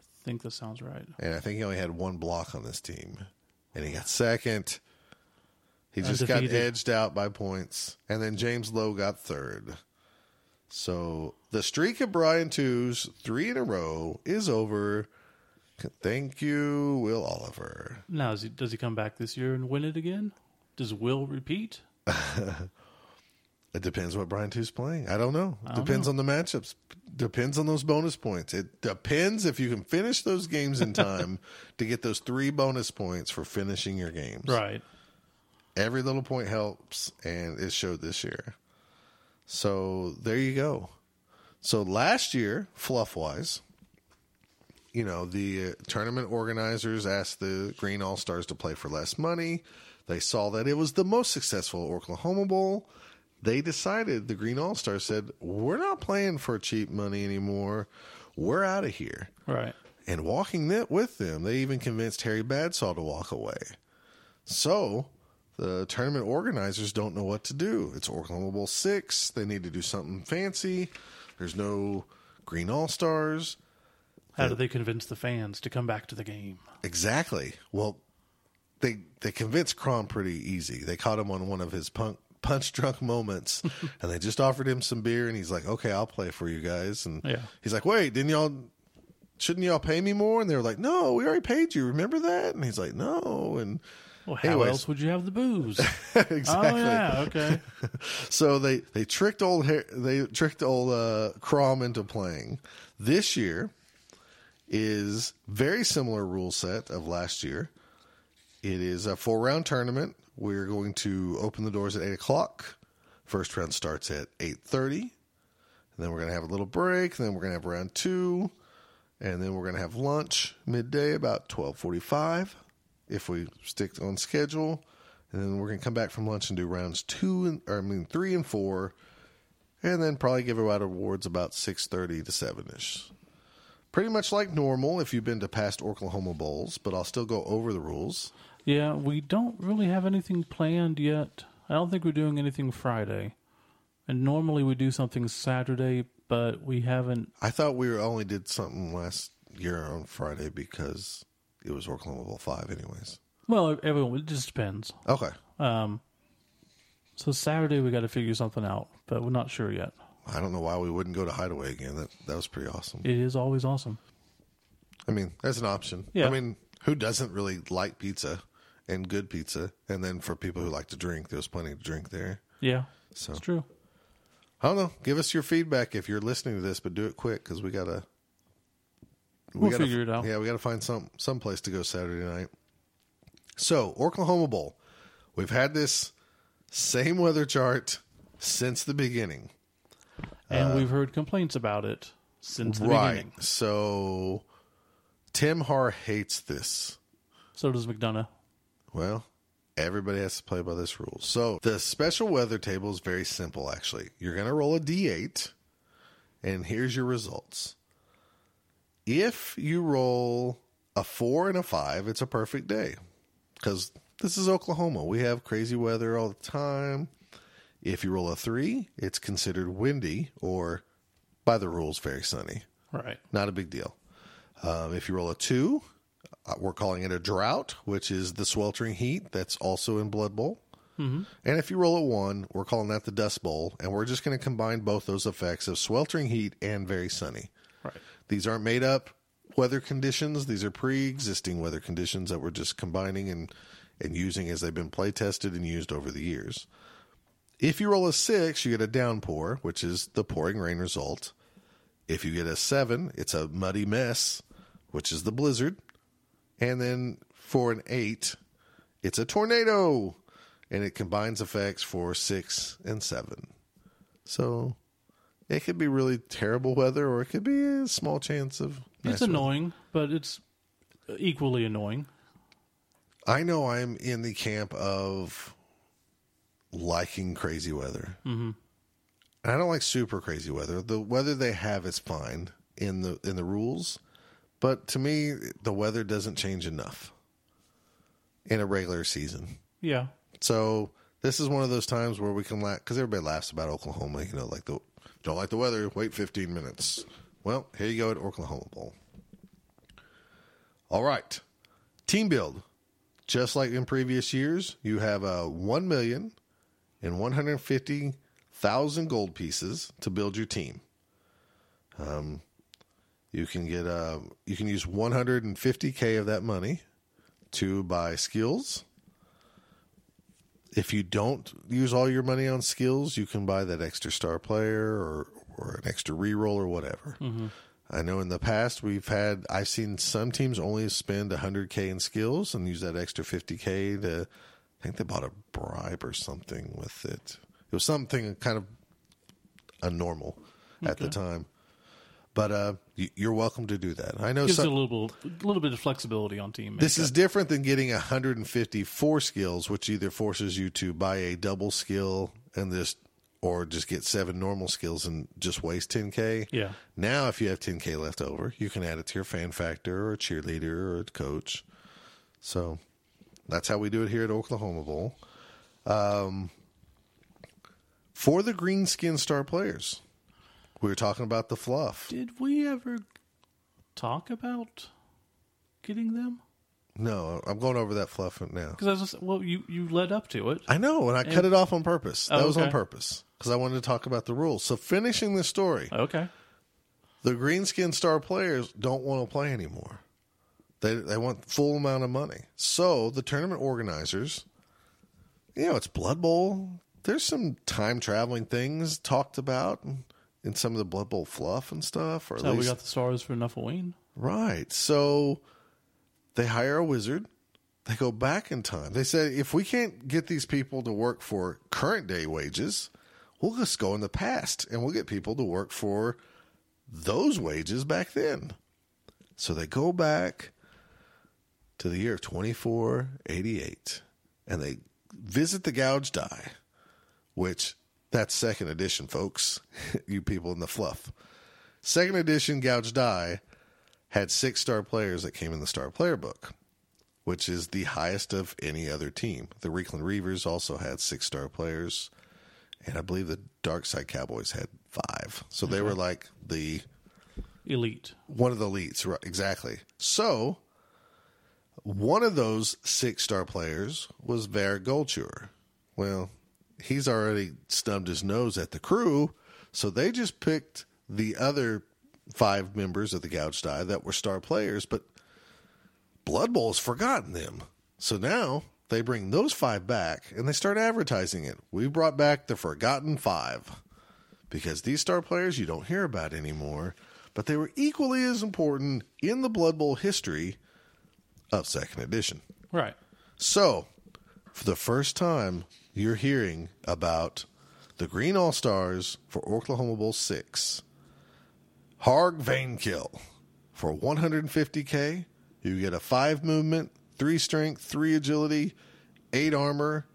I think that sounds right. and I think he only had one block on this team, and he got second. He just got edged out by points, and then James Lowe got third. So the streak of Brian twos, three in a row, is over. Thank you, Will Oliver. Now, is he, does he come back this year and win it again? Does Will repeat? [LAUGHS] It depends what Brian two's playing. I don't know. don't depends know. on the matchups. Depends on those bonus points. It depends if you can finish those games in time [LAUGHS] to get those three bonus points for finishing your games. Right. Every little point helps, and it showed this year. So there you go. So last year, fluff wise, you know, the uh, tournament organizers asked the Green All Stars to play for less money. They saw that it was the most successful Oklahoma Bowl. They decided, the Green All Stars said, we're not playing for cheap money anymore. We're out of here. Right. And walking that with them, they even convinced Harry Badsaw to walk away. So the tournament organizers don't know what to do. It's Oklahoma Bowl six. They need to do something fancy. There's no Green All Stars. How do they convince the fans to come back to the game? Exactly. Well, they they convinced Crom pretty easy. They caught him on one of his punk, punch drunk moments, [LAUGHS] and they just offered him some beer, and he's like, "Okay, I'll play for you guys." And Yeah. he's like, "Wait, didn't y'all? Shouldn't y'all pay me more?" And they were like, "No, we already paid you. Remember that?" And he's like, "No." And Well, how Anyways. else would you have the booze? [LAUGHS] exactly. Oh yeah, okay. [LAUGHS] So they they tricked old they tricked old uh, Crom into playing this year. Is very similar rule set of last year. It is a four round tournament. We're going to open the doors at eight o'clock. First round starts at eight thirty, then we're going to have a little break. Then we're going to have round two, and then we're going to have lunch midday about twelve forty five, if we stick on schedule. And then we're going to come back from lunch and do rounds two and or I mean three and four, and then probably give out awards about six thirty to seven ish. Pretty much like normal if you've been to past Oklahoma Bowls, but I'll still go over the rules. Yeah, we don't really have anything planned yet. I don't think we're doing anything Friday. And normally we do something Saturday, but we haven't. I thought we only did something last year on Friday because it was Oklahoma Bowl five, anyways. Well, everyone, it just depends. Okay, Um, so Saturday we got to figure something out, but we're not sure yet. I don't know why we wouldn't go to Hideaway again. That that was pretty awesome. It is always awesome. I mean, that's an option. Yeah. I mean, who doesn't really like pizza and good pizza? And then for people who like to drink, there's plenty to drink there. Yeah, So it's true. I don't know. Give us your feedback if you're listening to this, but do it quick because we gotta. we We'll gotta- figure it out. Yeah, we got to find some some place to go Saturday night. So Oklahoma Bowl, we've had this same weather chart since the beginning. And we've heard complaints about it since the Uh, right. beginning. So Tim Har hates this. So does McDonough. Well, everybody has to play by this rule. So the special weather table is very simple, actually. You're going to roll a d8, and here's your results. If you roll a four and a five, it's a perfect day because this is Oklahoma. We have crazy weather all the time. If you roll a three, it's considered windy or, by the rules, very sunny. Right. Not a big deal. Um, if you roll a two, uh, we're calling it a drought, which is the sweltering heat that's also in Blood Bowl. Mm-hmm. And if you roll a one, we're calling that the Dust Bowl, and we're just going to combine both those effects of sweltering heat and very sunny. Right. These aren't made up weather conditions; these are pre-existing weather conditions that we're just combining and and using as they've been play tested and used over the years. If you roll a six, you get a downpour, which is the pouring rain result. If you get a seven, it's a muddy mess, which is the blizzard. And then for an eight, it's a tornado. And it combines effects for six and seven. So it could be really terrible weather or it could be a small chance of. nice It's weather. annoying, but it's equally annoying. I know I'm in the camp of liking crazy weather. Mm-hmm. I don't like super crazy weather. The weather they have is fine in the in the rules, but to me, the weather doesn't change enough in a regular season. Yeah. So this is one of those times where we can laugh because everybody laughs about Oklahoma. You know, like the don't like the weather. Wait 15 minutes. Well, here you go at Oklahoma Bowl. All right, team build. Just like in previous years, you have a one million and one hundred fifty thousand gold pieces to build your team. Um, you can get uh, you can use one hundred and fifty k of that money to buy skills if you don't use all your money on skills, you can buy that extra star player or or an extra reroll or whatever. I know in the past we've had I've seen some teams only spend 100k in skills and use that extra 50k to I think they bought a bribe or something with it. It was something kind of abnormal at the time. But uh, you- you're welcome to do that. I know Gives some, a little, a little bit of flexibility on team. this makeup. is different than getting 154 skills, which either forces you to buy a double skill and this, or just get seven normal skills and just waste 10k. Yeah. Now, if you have 10k left over, you can add it to your fan factor or cheerleader or coach. So that's how we do it here at Oklahoma Bowl. Um, for the green skin star players, we were talking about the fluff. Did we ever talk about getting them? No, I'm going over that fluff now. Because I was just, well, you you led up to it. I know, and I cut it off on purpose. That Oh, was on purpose because I wanted to talk about the rules. So, finishing the story, Okay. the greenskin star players don't want to play anymore. They they want full amount of money. So the tournament organizers, you know, it's Blood Bowl. There's some time traveling things talked about in some of the Blood Bowl fluff and stuff. Or So we got the stars for Nuffleween. Right. So they hire a wizard. They go back in time. They say if we can't get these people to work for current day wages, we'll just go in the past and we'll get people to work for those wages back then. So they go back to the year of 2488 and they visit the gouged eye, which that's second edition, folks. [LAUGHS] you people in the fluff. Second edition gouged eye had six star players that came in the star player book, which is the highest of any other team. The Reikland Reavers also had six star players, and I believe the Dark Side Cowboys had five. So they were like the Elite. one of the elites, right? Exactly. So one of those six star players was Varag Ghoul-Chewer. Well, he's already stubbed his nose at the crew, so they just picked the other five members of the Gouged Eye that were star players, but Blood Bowl's forgotten them. So now they bring those five back and they start advertising it. We brought back the Forgotten Five because these star players you don't hear about anymore, but they were equally as important in the Blood Bowl history of second edition. Right. So, for the first time, you're hearing about the Green All Stars for Oklahoma Bowl 6. Harg Vanekill. For 150K, you get a 5 movement, 3 strength, 3 agility, 8 armor,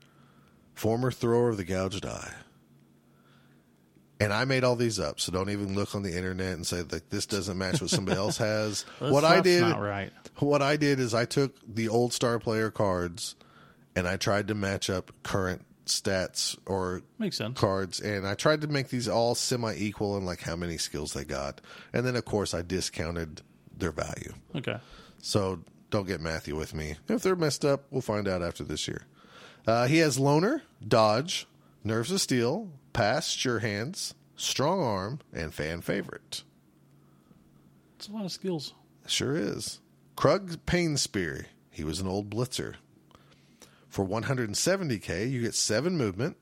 former thrower of the gouged eye. And I made all these up, so don't even look on the internet and say like this doesn't match what somebody else has. [LAUGHS] This what I did not right. what I did is I took the old star player cards and I tried to match up current stats or Makes sense. cards and I tried to make these all semi equal in like how many skills they got. And then of course I discounted their value. Okay. So don't get Matthew with me. If they're messed up, we'll find out after this year. Uh, he has loner, dodge, nerves of steel, pass, sure hands, strong arm, and fan favorite. It's a lot of skills. Sure is. Krug Pain Spear. He was an old blitzer. For 170k, you get seven movement,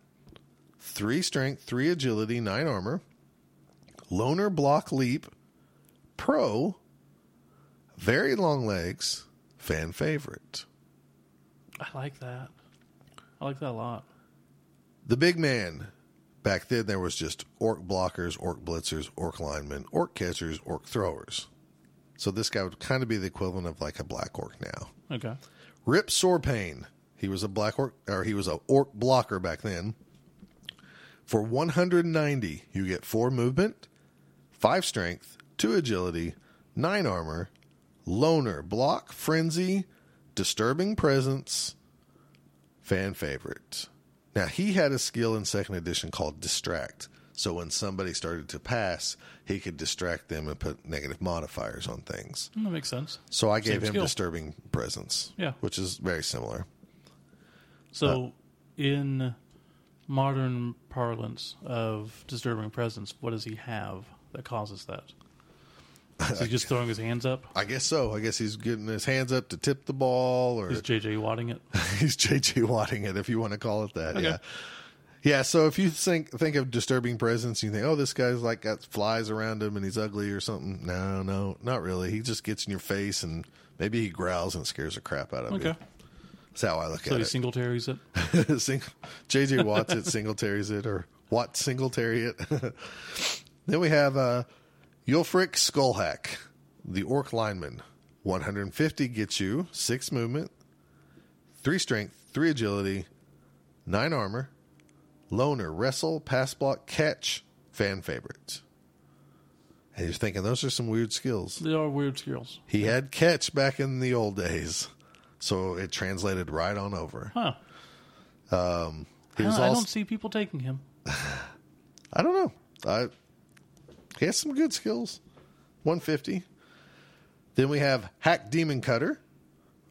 three strength, three agility, nine armor, loner block leap, pro, very long legs, fan favorite. I like that. I like that a lot. The big man. Back then, there was just orc blockers, orc blitzers, orc linemen, orc catchers, orc throwers. So this guy would kind of be the equivalent of like a black orc now. Okay. Rip Sorpain. He was a black orc, or he was a orc blocker back then. For 190, you get four movement, five strength, two agility, nine armor, loner, block, frenzy, disturbing presence, fan favorite. Now he had a skill in second edition called distract. So when somebody started to pass, he could distract them and put negative modifiers on things. That makes sense. So I gave Same him skill. disturbing presence. Yeah. Which is very similar. So, uh, in modern parlance of disturbing presence, what does he have that causes that? Is he just throwing his hands up? I guess so. I guess he's getting his hands up to tip the ball or Is JJ wadding it? [LAUGHS] he's JJ Watting it if you want to call it that. Okay. Yeah. Yeah, so if you think think of disturbing presence, you think, "Oh, this guy's like got flies around him and he's ugly or something." No, no, not really. He just gets in your face and maybe he growls and scares the crap out of you. Okay. That's how I look at it. So he at singletaries it. it. [LAUGHS] Sing- JJ Watts it, Singletaries it, or Watt Singletary it. [LAUGHS] then we have uh, Yulfric Skullhack, the Orc lineman. 150 gets you six movement, three strength, three agility, nine armor, loner, wrestle, pass block, catch, fan favorites. And you're thinking those are some weird skills. They are weird skills. He had catch back in the old days, so it translated right on over. Huh. Um, he I, don't, I don't see people taking him. [SIGHS] I don't know. I he has some good skills. 150. Then we have Hack Demon Cutter,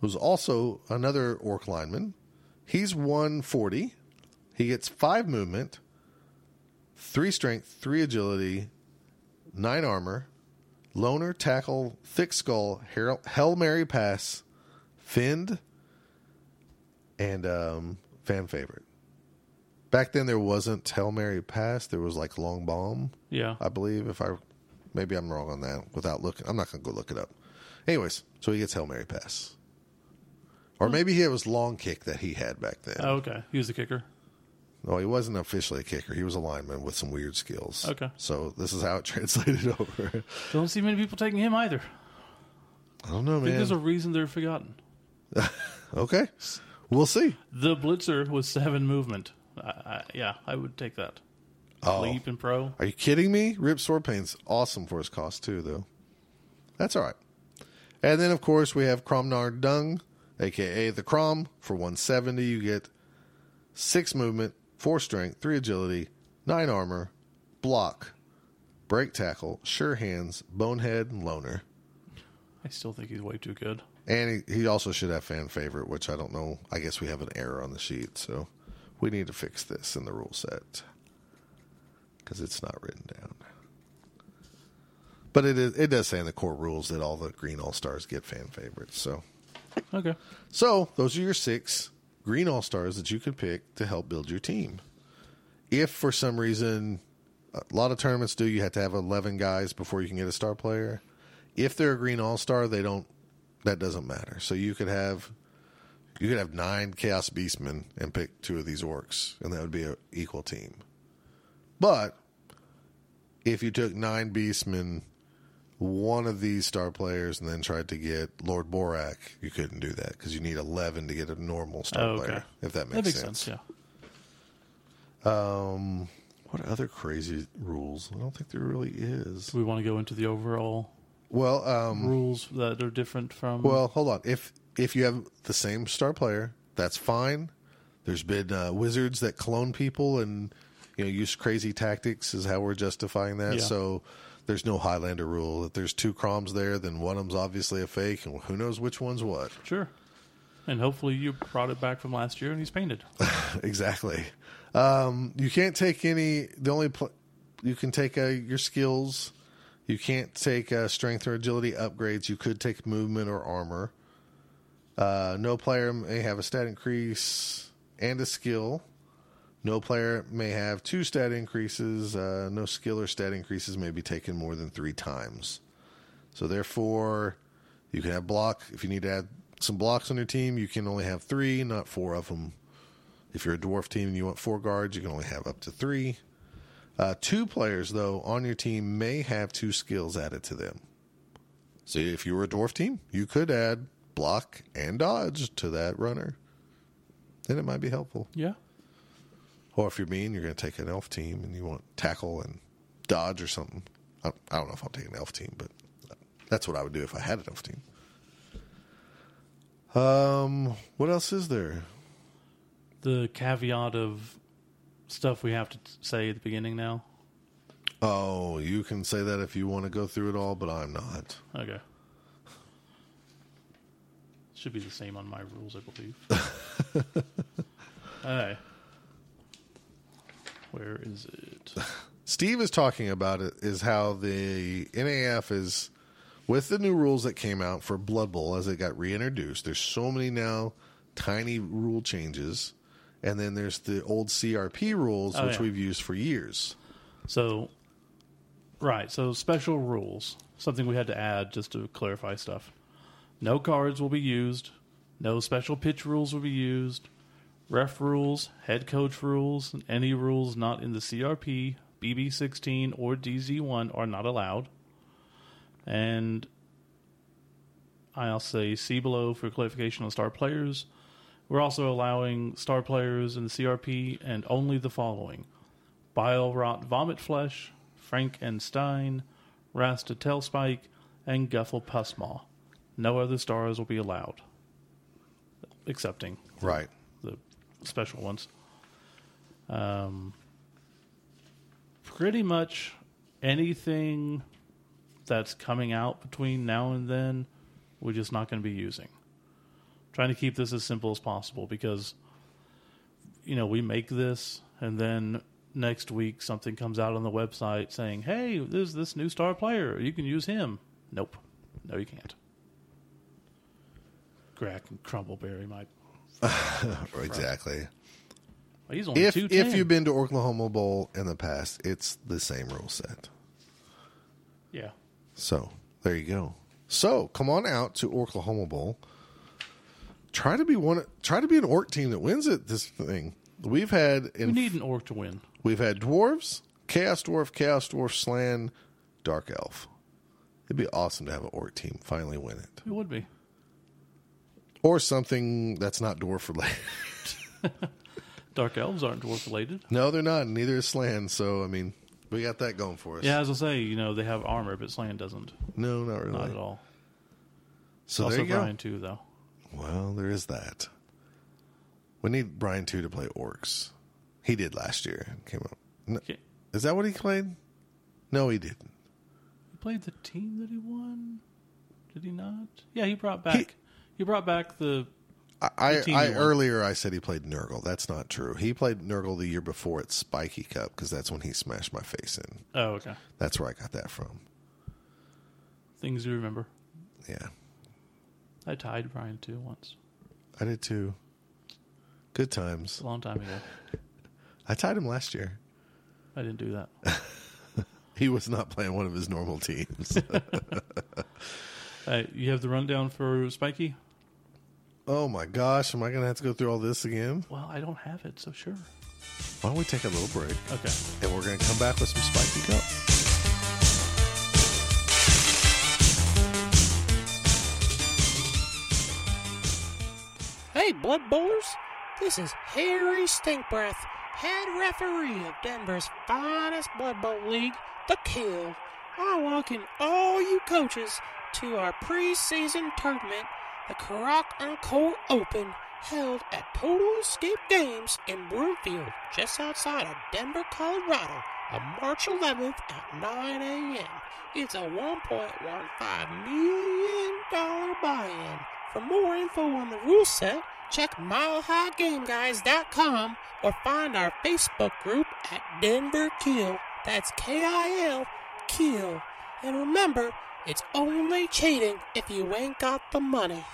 who's also another orc lineman. He's 140. He gets five movement, three strength, three agility, nine armor, loner, tackle, thick skull, Hail Mary pass, fend, and um, fan favorite. Back then, there wasn't Hail Mary pass. There was like long bomb, Yeah. I believe. If I maybe I'm wrong on that. Without looking, I'm not going to go look it up. Anyways, so he gets Hail Mary pass. Or hmm. maybe he was long kick that he had back then. Oh, okay. He was the kicker. No, he wasn't officially a kicker. He was a lineman with some weird skills. Okay. So this is how it [LAUGHS] translated over. Don't see many people taking him either. I don't know, I think there's a reason they're forgotten. [LAUGHS] Okay. We'll see. The blitzer was seven movement. I, yeah, I would take that. Oh. Leap and pro. Are you kidding me? Rip Sword Pain's awesome for his cost too, though. That's all right. And then of course we have Cromnar Dung, aka the Crom, for 170. You get six movement, four strength, three agility, nine armor, block, break tackle, sure hands, bonehead, and loner. I still think he's way too good. And he, he also should have fan favorite, which I don't know. I guess we have an error on the sheet, so we need to fix this in the rule set because it's not written down. But it is, it does say in the core rules that all the green all stars get fan favorites. So Okay. so those are your six green all stars that you could pick to help build your team. If for some reason a lot of tournaments do, you have to have eleven guys before you can get a star player. If they're a green all star, they don't. That doesn't matter. So you could have you could have nine chaos beastmen and pick two of these orcs, and that would be an equal team. But if you took nine beastmen, one of these star players, and then tried to get Lord Borak, you couldn't do that because you need eleven to get a normal star Oh, okay. player. If that makes, That makes sense. sense. Yeah. Um, what other crazy rules? I don't think there really is. Do we want to go into the overall Well, um, rules that are different from? well, hold on. If if you have the same star player, that's fine. There's been uh, wizards that clone people and you know use crazy tactics is how we're justifying that. Yeah. So there's no Highlander rule. If there's two Croms there, then one of them's obviously a fake, and who knows which one's what. sure. And hopefully you brought it back from last year and he's painted. [LAUGHS] exactly. Um, you can't take any. The only pl- you can take uh, your skills. You can't take uh, strength or agility upgrades. You could take movement or armor. Uh, no player may have a stat increase and a skill. No player may have two stat increases. Uh, no skill or stat increases may be taken more than three times. So therefore, you can have block. If you need to add some blocks on your team, you can only have three, not four of them. If you're a dwarf team and you want four guards, you can only have up to three. Uh, two players, though, on your team may have two skills added to them. So if you were a dwarf team, you could add block and dodge to that runner. Then it might be helpful. Yeah. Or if you're mean, you're going to take an elf team and you want tackle and dodge or something. I, I don't know if I'll take an elf team, but that's what I would do if I had an elf team. Um, what else is there? The caveat of stuff we have to t- say at the beginning now. Oh, you can say that if you want to go through it all, but I'm not. Okay. Should be the same on my rules, I believe. [LAUGHS] Hey. Where is it? Steve is talking about it is how the NAF is with the new rules that came out for Blood Bowl as it got reintroduced. There's so many now tiny rule changes, and then there's the old CRP rules Oh, which yeah. we've used for years. So, right. So, special rules. Something we had to add just to clarify stuff. No cards will be used. No special pitch rules will be used. Ref rules, head coach rules, and any rules not in the CRP, BB16, or DZ1 are not allowed. And I'll say see below for clarification on star players. We're also allowing star players in the CRP and only the following Bilerot Vomitflesh, Frank and Stein, Rasta Tailspike, and Guffle Pusmaw. No other stars will be allowed, excepting Right. the special ones. Um, pretty much anything that's coming out between now and then, we're just not going to be using. Trying to keep this as simple as possible because, you know, we make this and then next week something comes out on the website saying, hey, there's this new star player. You can use him. Nope. No, you can't. Grak and Crumbleberry might. [LAUGHS] Exactly. Well, he's only If if you've been to Oklahoma Bowl in the past, it's the same rule set. yeah, So there you go. So come on out to Oklahoma Bowl. Try to be one. Try to be an orc team that wins it. This thing we've had We need an orc to win. we've had dwarves, chaos dwarf, chaos dwarf, Slann, dark elf. It'd be awesome to have an orc team finally win it, It would be. Or something that's not dwarf related. [LAUGHS] Dark elves aren't dwarf related. no, they're not. Neither is Slann. So I mean, we got that going for us. Yeah, as I say, you know they have armor, but Slann doesn't. No, not really. Not at all. So also there you go. Brian too, though. Well, there is that. We need Brian too to play orcs. He did last year. Came out. No, Okay. is that what he played? No, he didn't. He played the team that he won. Did he not? Yeah, he brought back. He, brought back the. I, I, The team I he won. earlier I said he played Nurgle. That's not true. He played Nurgle the year before at Spiky Cup because that's when he smashed my face in. Oh, okay. That's where I got that from. Things you remember. Yeah, I tied Brian too once. I did too. Good times. A long time ago. [LAUGHS] I tied him last year. I didn't do that. [LAUGHS] He was not playing one of his normal teams. [LAUGHS] You have the rundown for Spiky? Oh my gosh, am I going to have to go through all this again? Well, I don't have it, so sure. Why don't we take a little break Okay. and we're going to come back with some Spiky Cup? Hey, Blood Bowlers! This is Harry Stinkbreath, head referee of Denver's finest Blood Bowl league, The Kill. I welcome all you coaches to our preseason tournament, the Karak Encore Open, held at Total Escape Games in Broomfield, just outside of Denver, Colorado, on March 11th at 9 a.m. It's a $1.15 million buy-in. For more info on the rule set, check milehighgameguys.com or find our Facebook group at Denver Kill. That's K-I-L, Kill. And remember, it's only cheating if you ain't got the money.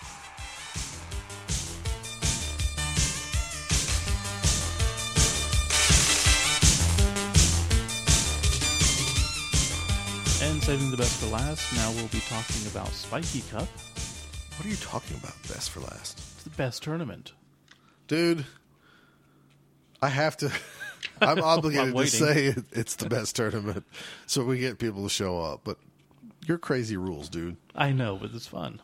And saving the best for last, now we'll be talking about Spiky Cup. What are you talking about, best for last? It's the best tournament. Dude, I have to. [LAUGHS] I'm obligated to say it, it's the best tournament so we get people to show up. But you're crazy rules, dude. I know, but it's fun.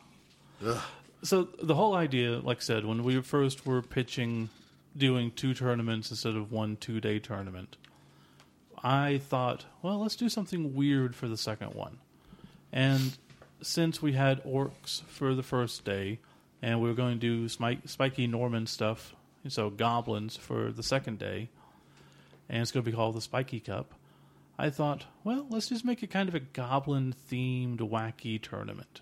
So the whole idea, like I said, when we first were pitching doing two tournaments instead of one two day tournament, I thought, well, let's do something weird for the second one. And since we had orcs for the first day, and we were going to do Spike, spiky Norman stuff, so goblins for the second day, and it's going to be called the Spiky Cup. I thought, well, let's just make it kind of a goblin themed wacky tournament.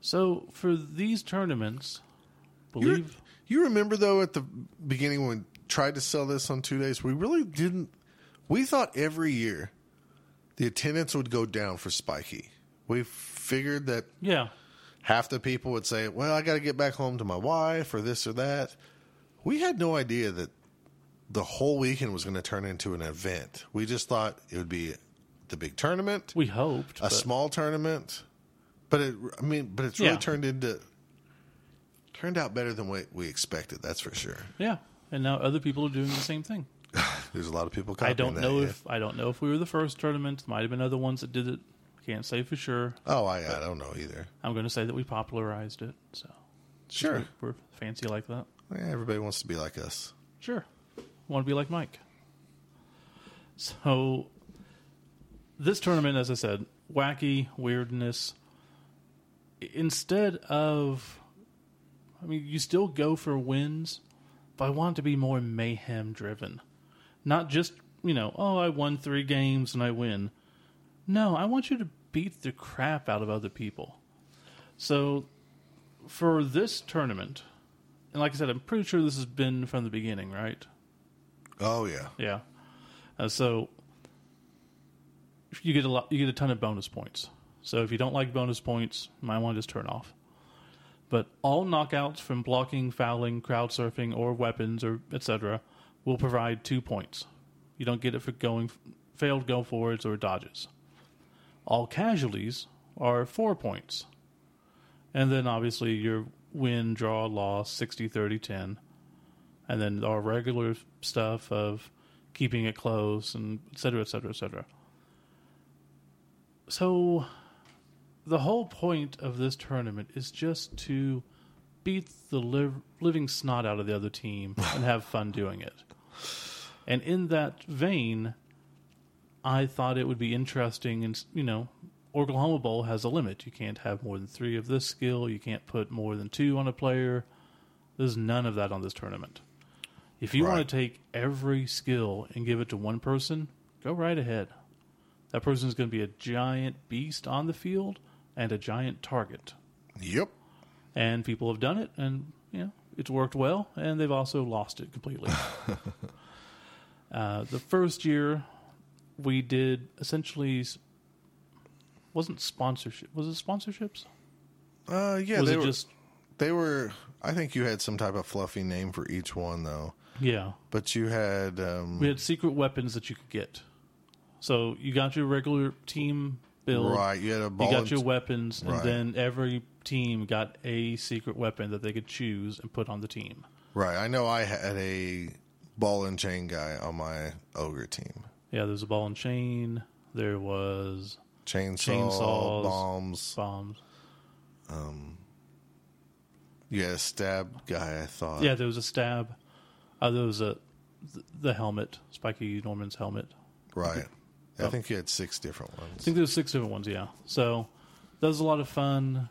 So for these tournaments, believe you remember though at the beginning when we tried to sell this on two days, we really didn't. We thought every year the attendance would go down for Spiky. We figured that yeah, half the people would say, "Well, I got to get back home to my wife or this or that." We had no idea that the whole weekend was going to turn into an event. We just thought it would be the big tournament, we hoped a but small tournament, but it. I mean, but it's really Yeah. turned into turned out better than what we expected. That's for sure. yeah, and now other people are doing the same thing. [SIGHS] There's a lot of people. I don't know if I don't know if we were the first tournament. Might have been other ones that did it. Can't say for sure. Oh, I, I don't know either. I'm going to say that we popularized it. So Sure, we're fancy like that. Yeah, everybody wants to be like us. Sure. Want to be like Mike. So, this tournament, as I said, wacky, weirdness. Instead of. I mean, you still go for wins, but I want to be more mayhem driven. Not just, you know, oh, I won three games and I win. No, I want you to beat the crap out of other people. So, for this tournament, and like I said, I'm pretty sure this has been from the beginning, right? Oh yeah, Yeah. Uh, so you get a lot, you get a ton of bonus points. So if you don't like bonus points, you might want to just turn off. But all knockouts from blocking, fouling, crowd surfing, or weapons, or etc., will provide two points. You don't get it for going failed go forwards or dodges. All casualties are four points. And then obviously your win, draw, loss, 60, 30, 10. And then our regular stuff of keeping it close and et cetera, et cetera, et cetera. So the whole point of this tournament is just to beat the liv- living snot out of the other team [LAUGHS] and have fun doing it. And in that vein, I thought it would be interesting. And you know, Oklahoma Bowl has a limit. You can't have more than three of this skill. You can't put more than two on a player. There's none of that on this tournament. If you Right. want to take every skill and give it to one person, go right ahead. That person is going to be a giant beast on the field and a giant target. Yep. And people have done it, and you know it's worked well, and they've also lost it completely. [LAUGHS] uh, the first year, we did essentially wasn't sponsorship. Was it sponsorships? Uh, yeah, was they it were. just They were. I think you had some type of fluffy name for each one, though. Yeah? But you had. Um, We had secret weapons that you could get. So you got your regular team build, right. You had a ball. You got your weapons, and then every team got a secret weapon that they could choose and put on the team. right. I know. I had a ball and chain guy on my ogre team. Yeah, there's a ball and chain. There was Chainsaw, Chainsaws. bombs. bombs. Had a stab guy. I thought. Yeah, there was a stab. Uh, there was a the helmet, Spiky Norman's helmet. Right. Oh. I think you had six different ones. I think there was six different ones. Yeah, so that was a lot of fun.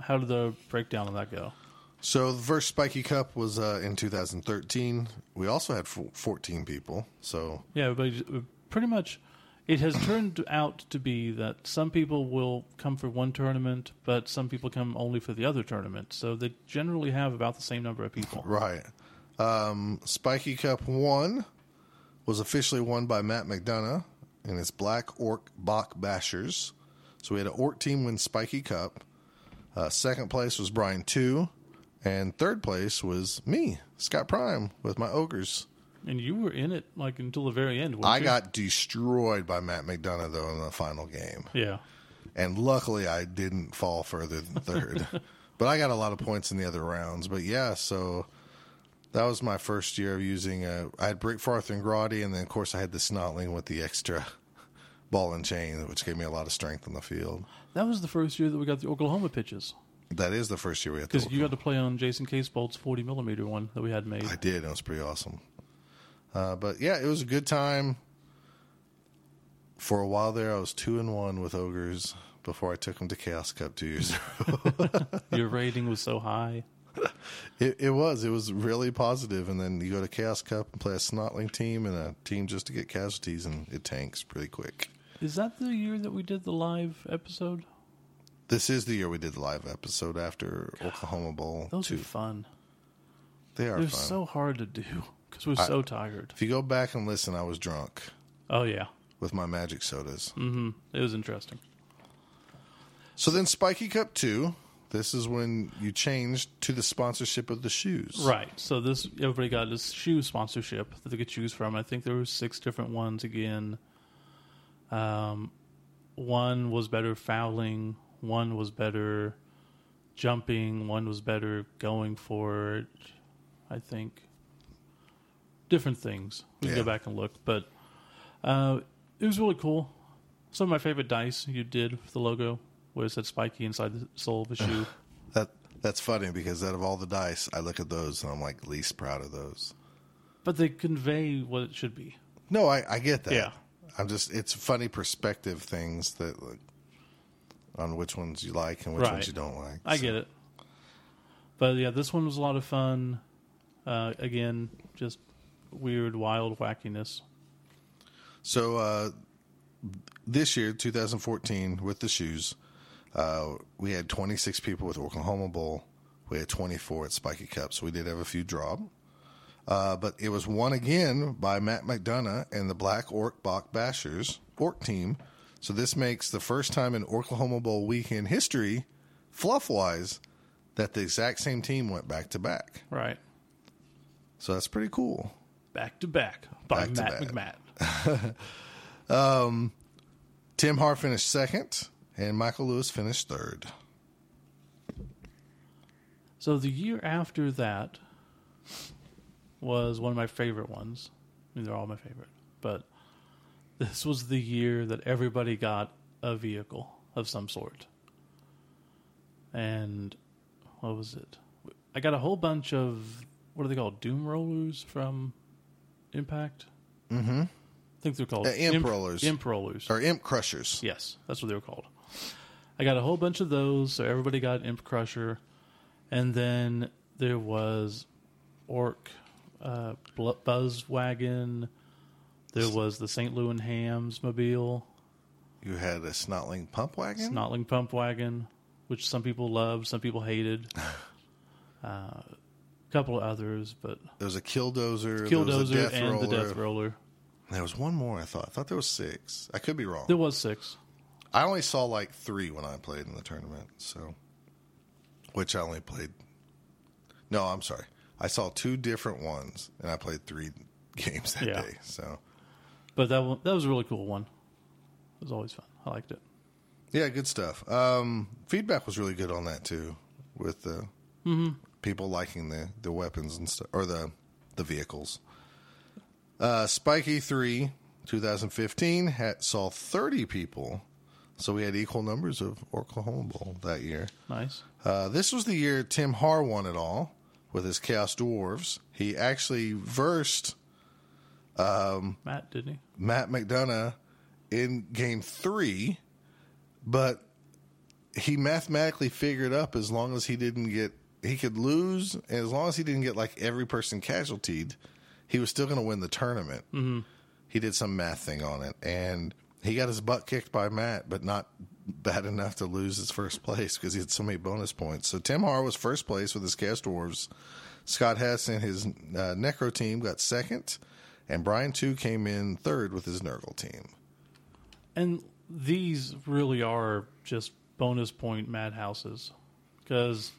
How did the breakdown of that go? So the first Spiky Cup was uh, in 2013. We also had fo- 14 people. So Yeah, everybody j- pretty much. It has turned out to be that some people will come for one tournament, but some people come only for the other tournament. So they generally have about the same number of people. right. Um, Spiky Cup one was officially won by Matt McDonough and his Black Orc Bach Bashers. So we had an Orc team win Spiky Cup. Uh, second place was Brian two, and third place was me, Scott Prime, with my ogres. And you were in it like until the very end. weren't I you? got destroyed by Matt McDonough though in the final game. yeah. and luckily I didn't fall further than third. [LAUGHS] but I got a lot of points in the other rounds. But yeah, so that was my first year of using. Uh, I had Brick Far'th and Grotty, and then of course I had the Snotling with the extra [LAUGHS] ball and chain, which gave me a lot of strength on the field. That was the first year that we got the Oklahoma pitches That is the first year we had. because you got to play on Jason Casebolt's 40 millimeter one that we had made. I did. And it was pretty awesome. Uh, but yeah, it was a good time. For a while there, I was two and one with ogres before I took them to Chaos Cup two years [LAUGHS] ago. Your rating was so high. [LAUGHS] It, it was. It was really positive, and then you go to Chaos Cup and play a Snotling team and a team just to get casualties, and it tanks pretty quick. Is that the year that we did the live episode? This is the year we did the live episode after Oklahoma Bowl. Those two. are fun. They are They're fun. so hard to do because we're so tired. if you go back and listen, I was drunk Oh yeah, with my magic sodas. Mm-hmm. it was interesting. So then Spiky Cup two. This is when you changed to the sponsorship of the shoes. Right. So this everybody got this shoe sponsorship that they could choose from. I think there were six different ones again. Um, one was better fouling. One was better jumping. One was better going for it. I think different things. We can Yeah. go back and look, but uh, it was really cool. Some of my favorite dice you did for the logo, where it said spiky inside the sole of a shoe. [LAUGHS] That that's funny because out of all the dice, I look at those and I'm like least proud of those. but they convey what it should be. No, I, I get that. Yeah. I'm just it's funny perspective things that like, on which ones you like and which Right. ones you don't like. I So- get it. But yeah, this one was a lot of fun. Uh, again, just weird, wild wackiness. So uh, this year, 2014, with the shoes, uh, we had 26 people with Oklahoma Bowl. We had 24 at Spiky Cup, so we did have a few drop. Uh, but it was won again by Matt McDonough and the Black Orc Bach Bashers Orc team. So this makes the first time in Oklahoma Bowl weekend history, fluff wise, that the exact same team went back to back. Right. So that's pretty cool. Back to back by Back Matt. McMatt. [LAUGHS] Tim Har finished second, and Michael Lewis finished third. So the year after that was one of my favorite ones. I mean, they're all my favorite, but this was the year that everybody got a vehicle of some sort. And what was it? I got a whole bunch of what are they called? Doom rollers from Impact. Mm-hmm. I think they're called Uh, imp rollers. Imp rollers. Or Imp Crushers. Yes, that's what they were called. I got a whole bunch of those, so everybody got Imp Crusher, and then there was Orc, uh, Bl- Buzz Wagon. There was the St. Louis Hams mobile, You had a Snotling Pump Wagon? Snotling Pump Wagon, which some people loved, some people hated. [LAUGHS] uh, a couple of others, but there was a Killdozer. there was a Killdozer Death and Roller. the Death Roller. There was one more, I thought. I thought there was six. I could be wrong. There was six. I only saw like three when I played in the tournament, so which I only played. No, I'm sorry. I saw two different ones, and I played three [LAUGHS] games that Yeah. day. So But that one, that was a really cool one. It was always fun. I liked it. yeah, good stuff. Um, feedback was really good on that too, with the people liking the the weapons and stuff, or the the vehicles. Uh, Spiky three, 2015, had, saw 30 people, so we had equal numbers of Oklahoma Bowl that year. Nice. Uh, this was the year Tim Har won it all with his Chaos Dwarves. He actually versed Matt, didn't he? Matt McDonough in game three, but he mathematically figured up as long as he didn't get, he could lose, and as long as he didn't get like every person casualtied, he was still going to win the tournament. Mm-hmm. He did some math thing on it, and he got his butt kicked by Matt, but not bad enough to lose his first place because he had so many bonus points. So Tim Har was first place with his Chaos Dwarves. Scott Hess and his uh, Necro team got second, and Brian Two came in third with his Nurgle team. And these really are just bonus point madhouses. Because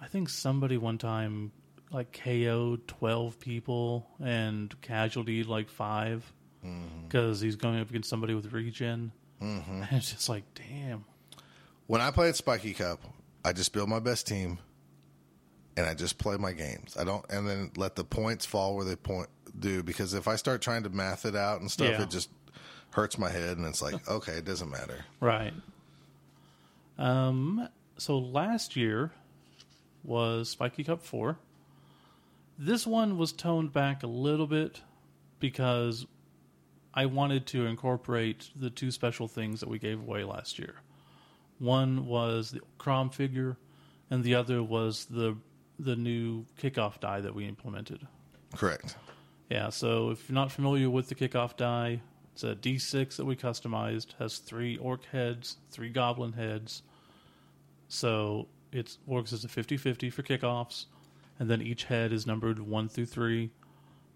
I think somebody one time like KO'd 12 people and casualty like 5 because he's going up against somebody with regen. Mm-hmm. [LAUGHS] And it's just like, damn. When I play at Spiky Cup, I just build my best team, and I just play my games. I don't, and then let the points fall where they point do. Because if I start trying to math it out and stuff, Yeah. it just hurts my head, and it's like, [LAUGHS] okay, it doesn't matter. Right. Um. So last year was Spiky Cup four. This one was toned back a little bit because I wanted to incorporate the two special things that we gave away last year. One was the Crom figure, and the other was the the new kickoff die that we implemented. Correct. Yeah, so if you're not familiar with the kickoff die, it's a D6 that we customized. Has three orc heads, three goblin heads. So it works as a 50-50 for kickoffs, and then each head is numbered one through three.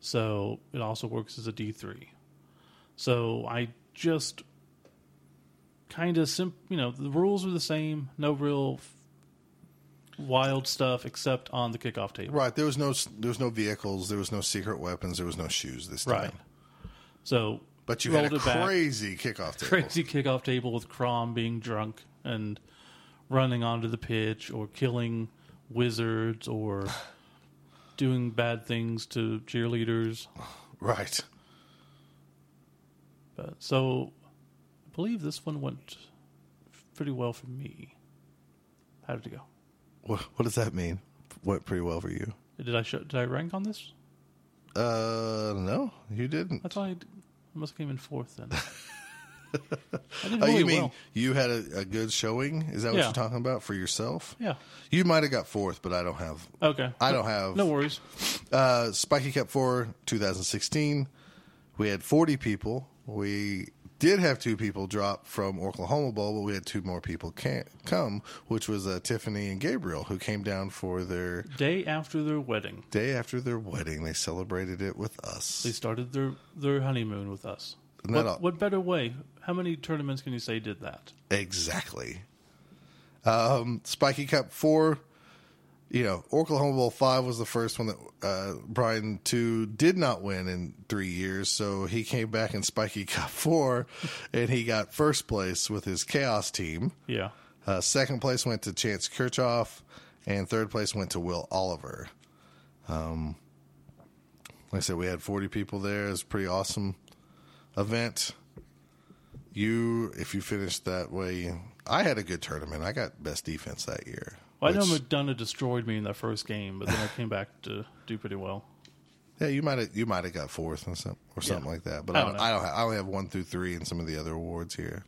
So it also works as a D3. So I just kind of sim- you know the rules are the same, no real f- wild stuff except on the kickoff table. Right. There was no there was no vehicles. There was no secret weapons. There was no shoes this time. Right. So But you had a it back. crazy kickoff table. crazy kickoff table with Crom being drunk and running onto the pitch or killing wizards or [SIGHS] doing bad things to cheerleaders. Right. So I believe this one went pretty well for me. How did it go? What, what does that mean? Went pretty well for you. Did I show, did I rank on this? Uh, no, you didn't. I thought I, must have came in fourth then. [LAUGHS] Oh, really you mean well. you had a, a good showing? Is that what Yeah. you're talking about for yourself? Yeah. You might have got fourth, but I don't have. Okay. I don't have. No worries. Uh, Spiky Cup 4 2016. We had 40 people. We did have two people drop from Oklahoma Bowl, but we had two more people can- come, which was uh, Tiffany and Gabriel, who came down for their Day after their wedding. day after their wedding. They celebrated it with us. They started their, their honeymoon with us. What, all- what better way? How many tournaments can you say did that? Exactly. Um, Spiky Cup 4. You know, Oklahoma Bowl five was the first one that uh, Brian two did not win in three years, so he came back in Spiky Cup four, and he got first place with his Chaos team. Yeah. Uh, second place went to Chance Kirchhoff, and third place went to Will Oliver. Um, like I said, we had 40 people there. It was a pretty awesome event. You, if you finished that way, I had a good tournament. I got best defense that year. Well, I know which- McDonough destroyed me in that first game, but then I came back to do pretty well. Yeah, you might have you might have got fourth and some, or something like that. But I I don't don't. know. I, don't have, I only have one through three and some of the other awards here.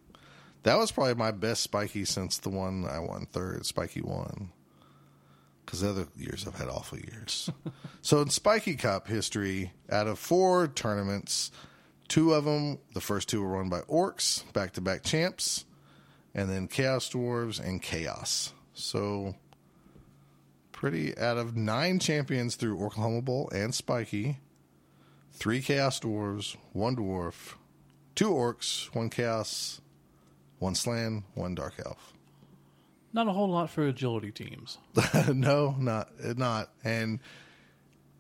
That was probably my best spiky since the one I won third. Spiky one. Because the other years I've had awful years. [LAUGHS] so in Spiky Cup history, out of four tournaments, two of them, the first two were won by Orcs, back to back champs, and then Chaos Dwarves and Chaos. So pretty out of nine champions through Oklahoma Bowl and Spiky, three Chaos Dwarves, one Dwarf, two Orcs, one Chaos, one Slann, one Dark Elf. Not a whole lot for agility teams. [LAUGHS] no, not not, and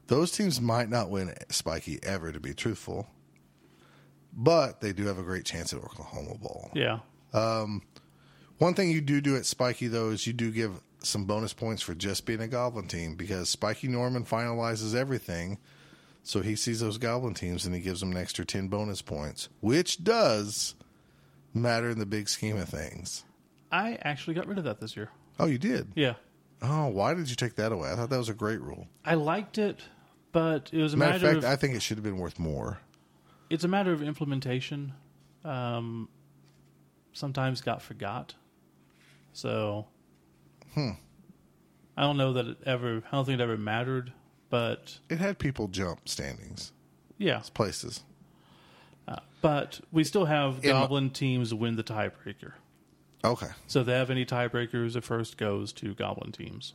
those teams might not win Spiky ever, to be truthful. But they do have a great chance at Oklahoma Bowl. Yeah. Um, one thing you do do at Spiky though is you do give some bonus points for just being a Goblin team because Spiky Norman finalizes everything, so he sees those Goblin teams and he gives them an extra ten bonus points, which does matter in the big scheme of things. I actually got rid of that this year. Oh, you did? Yeah. Oh, why did you take that away? I thought that was a great rule. I liked it, but it was a Matter matter, of fact, of I think it should have been worth more. it's a matter of implementation. Um, sometimes got forgot. So, Hmm. I don't know that it ever. I don't think it ever mattered, but It had people jump standings, yeah. places. But we still have In my- Goblin teams win the tiebreaker. Okay. So if they have any tiebreakers, it first goes to Goblin teams,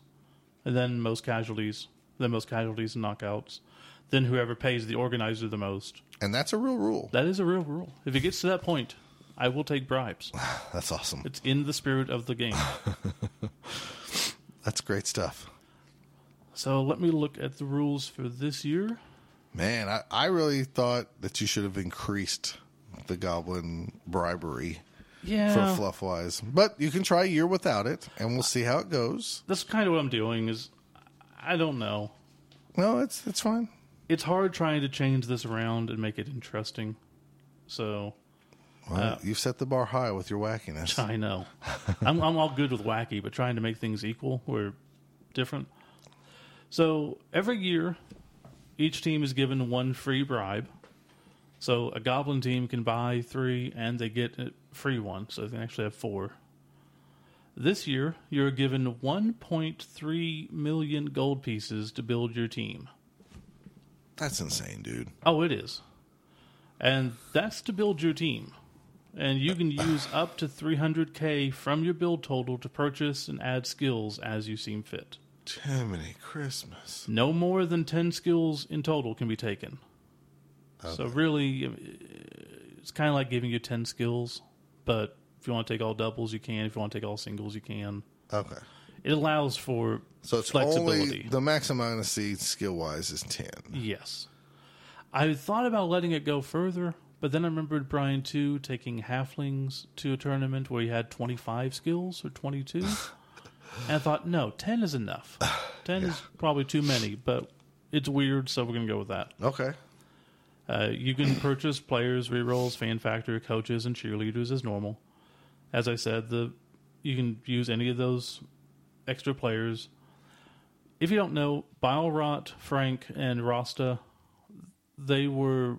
and then most casualties, then most casualties and knockouts, then whoever pays the organizer the most. And that's a real rule. That is a real rule. If it gets to that point, I will take bribes. [LAUGHS] That's awesome. It's in the spirit of the game. [LAUGHS] That's great stuff. So let me look at the rules for this year. Man, I, I really thought that you should have increased the goblin bribery Yeah, for fluff wise. But you can try a year without it and we'll see how it goes. that's kind of what I'm doing. Is I don't know. No, it's it's fine. It's hard trying to change this around and make it interesting. So Well, uh, you've set the bar high with your wackiness. [LAUGHS] I know. I'm, I'm all good with wacky, but trying to make things equal or different. So every year, each team is given one free bribe. So a goblin team can buy three and they get a free one. So they can actually have four. This year, you're given 1.3 million gold pieces to build your team. That's insane, dude. Oh, it is. And that's to build your team. And you can use up to 300k from your build total to purchase and add skills as you seem fit. Jiminy Christmas. No more than 10 skills in total can be taken. Okay. So, really, uh, it's kind of like giving you 10 skills, but if you want to take all doubles, you can. If you want to take all singles, you can. Okay. It allows for So it's flexibility. only the max amount of seeds skill wise is ten. Yes. I thought about letting it go further, but then I remembered Brian too taking halflings to a tournament where he had 25 skills or 22. [LAUGHS] and I thought, no, 10 is enough. [SIGHS] 10 is probably too many, but it's weird, so we're going to go with that. Okay. Uh, you can [CLEARS THROAT] purchase players, rerolls, fan factor, coaches, and cheerleaders as normal. As I said, the you can use any of those extra players. If you don't know, Bilerot, Frank, and Rasta, they were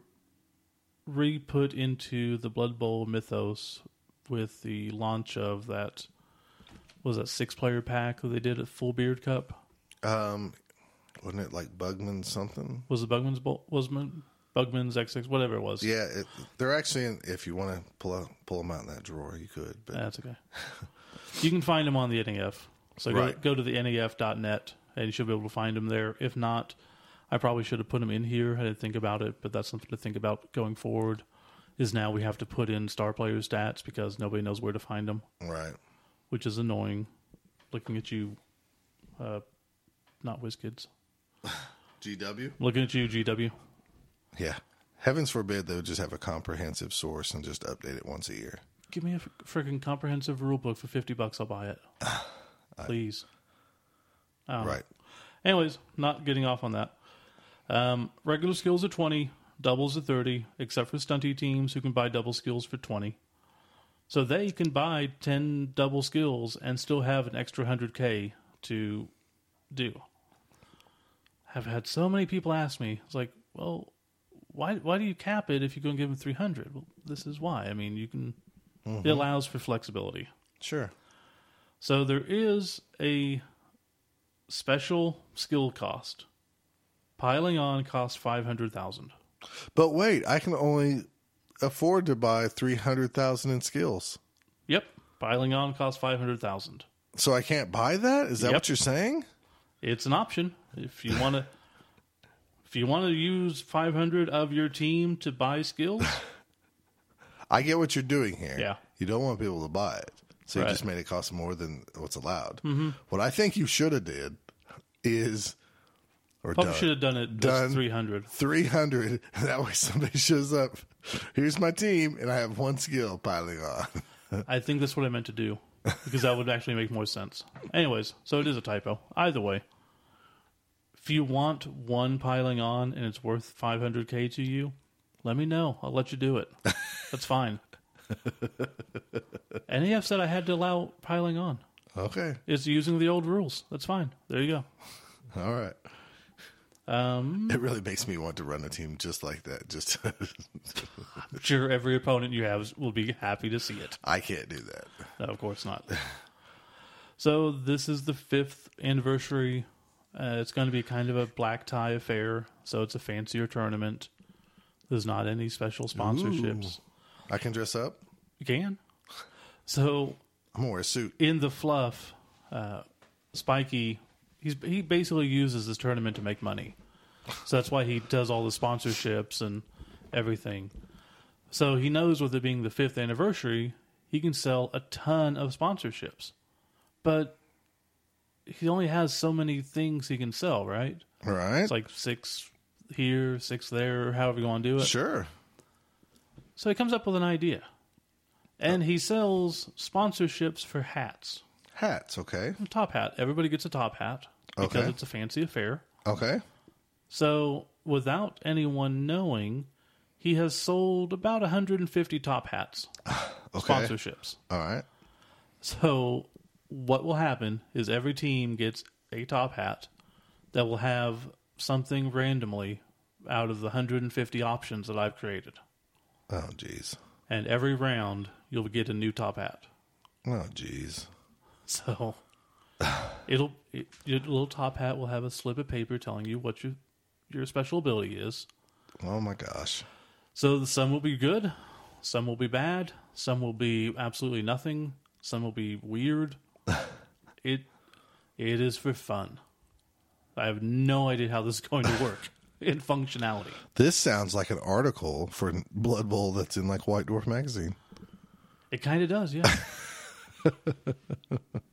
re-put into the Blood Bowl mythos with the launch of that was that six player pack that they did at Full Beard Cup. Um, wasn't it like Bugman something? Was it Bugman's Bowl? Was Bugman- Bugman's XX? Whatever it was. Yeah, it, they're actually. In, if you want to pull out, pull them out in that drawer, you could. But That's okay. [LAUGHS] you can find them on the NAF. So go, Right. go to the NAF.net and you should be able to find them there. If not, I probably should have put them in here. I didn't think about it, but that's something to think about going forward. Is now we have to put in star player stats because nobody knows where to find them, right. which is annoying. Looking at you, uh, not WizKids. GW. [LAUGHS] Looking at you, GW. Yeah. Heavens forbid they would just have a comprehensive source and just update it once a year. Give me a freaking comprehensive rule book for fifty bucks. I'll buy it. [SIGHS] Please. I don't. Right. Anyways, not getting off on that. Um, regular skills are 20, doubles are 30, except for stunty teams who can buy double skills for 20. So they can buy 10 double skills and still have an extra 100k to do. I've had so many people ask me, it's like, well, why why do you cap it if you're going to give them 300? Well, this is why. I mean, you can it allows for flexibility. Sure. So there is a special skill cost. Piling on costs five hundred thousand. But wait, I can only afford to buy 300,000 in skills. Yep, piling on costs five hundred thousand. So I can't buy that? Is that Yep. what you're saying? It's an option if you want to. if you want to use five hundred of your team to buy skills, [LAUGHS] I get what you're doing here. Yeah. You don't want people to buy it. So Right. you just made it cost more than what's allowed. Mm-hmm. What I think you should have did is or probably done. should have done it Done. three hundred. 300 [LAUGHS] that way somebody shows up here's my team and i have one skill piling on [LAUGHS] I think that's what I meant to do because that would actually make more sense. Anyways, so it is a typo. Either way, if you want one piling on and it's worth 500k to you, let me know. I'll let you do it. [LAUGHS] That's fine. NAF said I had to allow piling on. okay It's using the old rules. That's fine. There you go. all right. Um, it really makes me want to run a team just like that just I'm sure every opponent you have will be happy to see it. i can't do that No, of course not. so this is the fifth anniversary. Uh, it's going to be kind of a black tie affair. So it's a fancier tournament. There's not any special sponsorships. i can dress up You can. So i'm gonna wear a suit in the fluff, uh, Spiky, he's he basically uses this tournament to make money. So that's why he does all the sponsorships and everything. So he knows with it being the fifth anniversary, he can sell a ton of sponsorships. But he only has so many things he can sell, right? Right. It's like six here, six there, however you want to do it. sure So he comes up with an idea. And he sells sponsorships for hats. Hats okay A top hat. Everybody gets a top hat because Okay. it's a fancy affair. okay So, without anyone knowing, he has sold about 150 top hats [SIGHS] okay sponsorships. all right So, what will happen is every team gets a top hat that will have something randomly out of the 150 options that I've created. oh jeez And every round, you'll get a new top hat. oh jeez So it'll it, your little top hat will have a slip of paper telling you what your your special ability is. oh my gosh So some will be good, some will be bad, some will be absolutely nothing, some will be weird. [LAUGHS] it it is for fun. I have no idea how this is going to work [LAUGHS] in functionality. this sounds like an article for blood bowl that's in like white dwarf magazine It kind of does, yeah. [LAUGHS]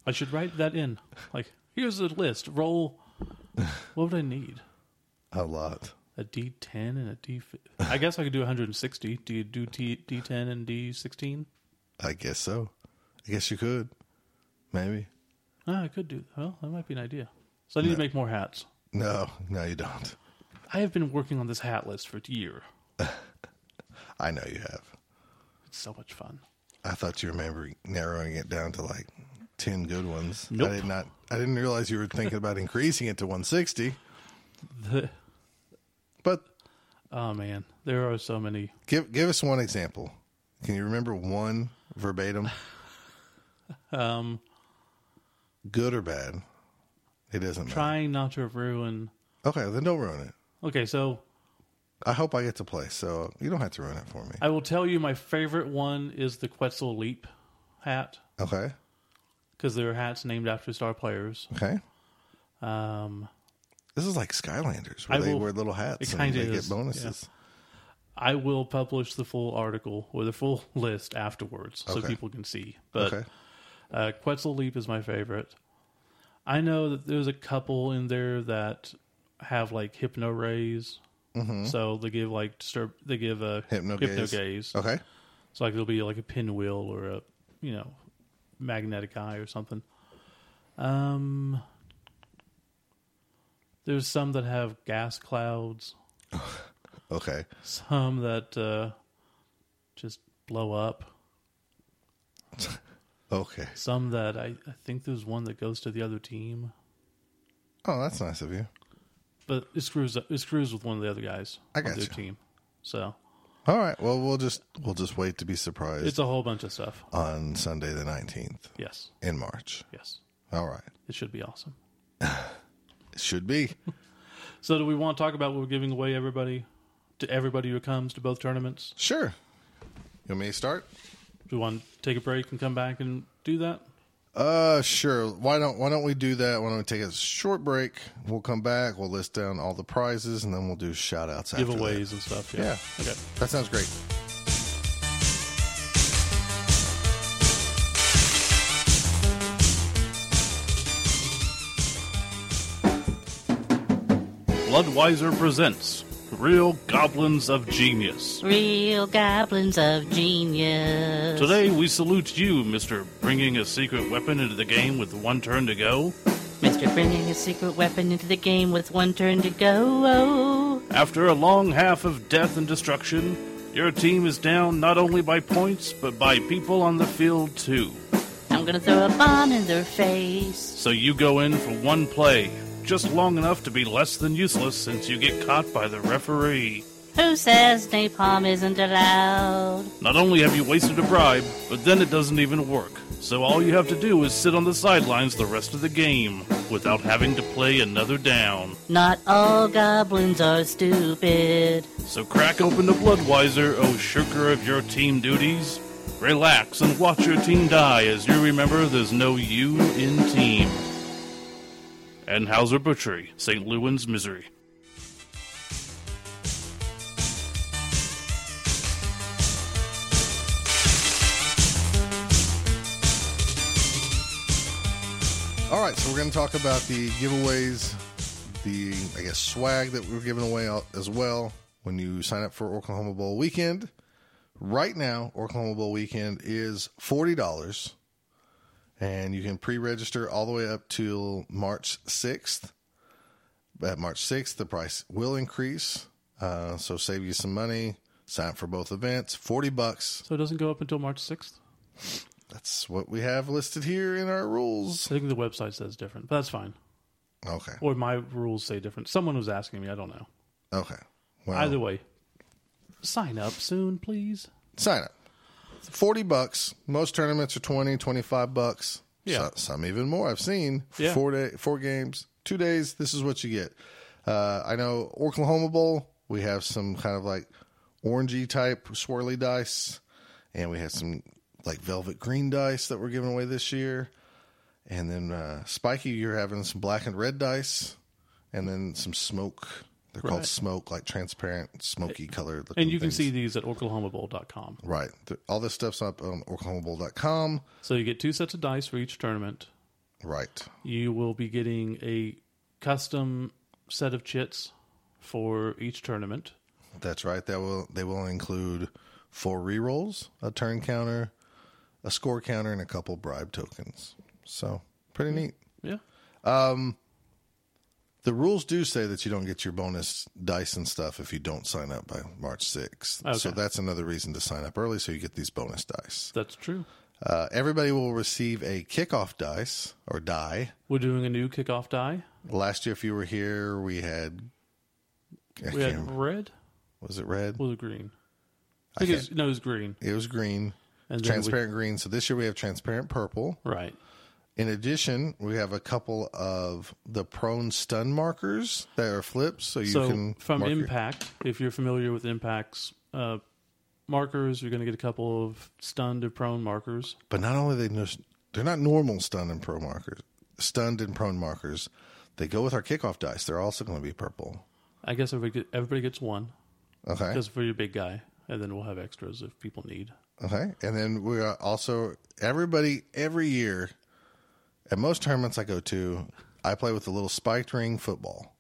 I should write that in. Like, here's a list. Roll. What would I need? a lot A D10 and a D. I guess I could do 160. Do you do T, D10 and D16? i guess so i guess you could maybe Ah, I could do. Well, that might be an idea. So I need to make more hats. no no you don't I have been working on this hat list for a year. [LAUGHS] i know you have It's so much fun. I thought you remember narrowing it down to like ten good ones. Nope. I did not. I didn't realize you were thinking about increasing it to 160. The, But oh man, there are so many. give give us one example. Can you remember one verbatim, [LAUGHS] Um, good or bad? It doesn't matter. trying not to ruin. Okay, then don't ruin it. Okay, so I hope I get to play, so you don't have to ruin it for me. I will tell you my favorite one is the Quetzal Leap hat Okay, because there are hats named after star players. okay. Um, This is like Skylanders, where I they will- wear little hats and they is, get bonuses. I will publish the full article or the full [LAUGHS] list afterwards so Okay. people can see. But Okay, uh, Quetzal Leap is my favorite. I know that there's a couple in there that have like hypno rays. So they give like disturb. They give a Hypno gaze. gaze. Okay. So like there'll be like a pinwheel or a you know magnetic eye or something. Um, there's some that have gas clouds. [LAUGHS] Okay. Some that uh, just blow up. [LAUGHS] Okay. Some that I, I think there's one that goes to the other team, Oh, that's nice of you. But it screws up, it screws with one of the other guys I on their gotcha. team. So All right. Well, we'll just we'll just wait to be surprised it's a whole bunch of stuff. on Sunday the nineteenth Yes, in March. yes, All right. it should be awesome. It [LAUGHS] should be. So do we want to talk about what we're giving away everybody to everybody who comes to both tournaments? Sure. You want me to start? Do we want to take a break and come back and do that? Uh, sure. Why don't Why don't we do that? Why don't we take a short break? We'll come back. We'll list down all the prizes, and then we'll do shout outs. After Giveaways and stuff. Yeah. Yeah. Okay. That. that sounds great. Bloodweiser presents Real Goblins of Genius. Real goblins of genius. Today we salute you, Mister, bringing a secret weapon into the game with one turn to go. Mr. bringing a secret weapon into the game with one turn to go. Oh. After a long half of death and destruction, your team is down not only by points but by people on the field too. I'm gonna throw a bomb in their face. So you go in for one play, just long enough to be less than useless since you get caught by the referee. Who says napalm isn't allowed? Not only have you wasted a bribe, but then it doesn't even work. So all you have to do is sit on the sidelines the rest of the game without having to play another down. Not all goblins are stupid. So crack open the Bloodweiser, oh shirker of your team duties. Relax and watch your team die as you remember there's no you in team. And Hauser Butchery, St. Louis, Missouri. All right, so we're going to talk about the giveaways, the I guess swag that we're giving away as well when you sign up for Oklahoma Bowl weekend. Right now, Oklahoma Bowl weekend is forty dollars, and you can pre-register all the way up till March sixth. At March sixth, the price will increase, uh, so save you some money. Sign up for both events, forty bucks. So it doesn't go up until March 6th? That's what we have listed here in our rules. I think the website says different, but that's fine. Okay, Or my rules say different. Someone was asking me, I don't know. okay. Well, Either way, sign up soon, please. sign up. 40 bucks. Most tournaments are 20, 25 bucks. Yeah. So- some even more. I've seen Yeah. four day, four games, two days. This is what you get. Uh, I know Oklahoma Bowl. We have some kind of like orangey type swirly dice, and we have some like velvet green dice that we're giving away this year. And then uh, Spiky, you're having some black and red dice, and then some smoke. They're called smoke, like transparent, smoky color. And you can things. see these at oklahomabowl.com. Right. All this stuff's up on oklahomabowl.com. So you get two sets of dice for each tournament. Right. You will be getting a custom set of chits for each tournament. That's right. That will they will include four rerolls, a turn counter, a score counter, and a couple bribe tokens. So pretty neat. Yeah. Um, The rules do say that you don't get your bonus dice and stuff if you don't sign up by March 6th. Okay. So that's another reason to sign up early so you get these bonus dice. That's true. Uh, everybody will receive a kickoff dice or die. We're doing a new kickoff die. Last year, if you were here, we had. I We had remember. red. was it red? Was it green? I I think it's, no, it was green. It was green, And then we- transparent green. So this year we have transparent purple. Right. In addition, we have a couple of the prone stun markers that are flips, so you so can from mark your- Impact, if you're familiar with Impact's uh, markers, you're going to get a couple of stunned or prone markers. But not only they they're not normal stun and prone markers, stunned and prone markers. They go with our kickoff dice. They're also going to be purple. I guess everybody gets one Okay. just for your big guy, and then we'll have extras if people need. Okay. And then we are also everybody every year At most tournaments I go to, I play with the little spiked ring football.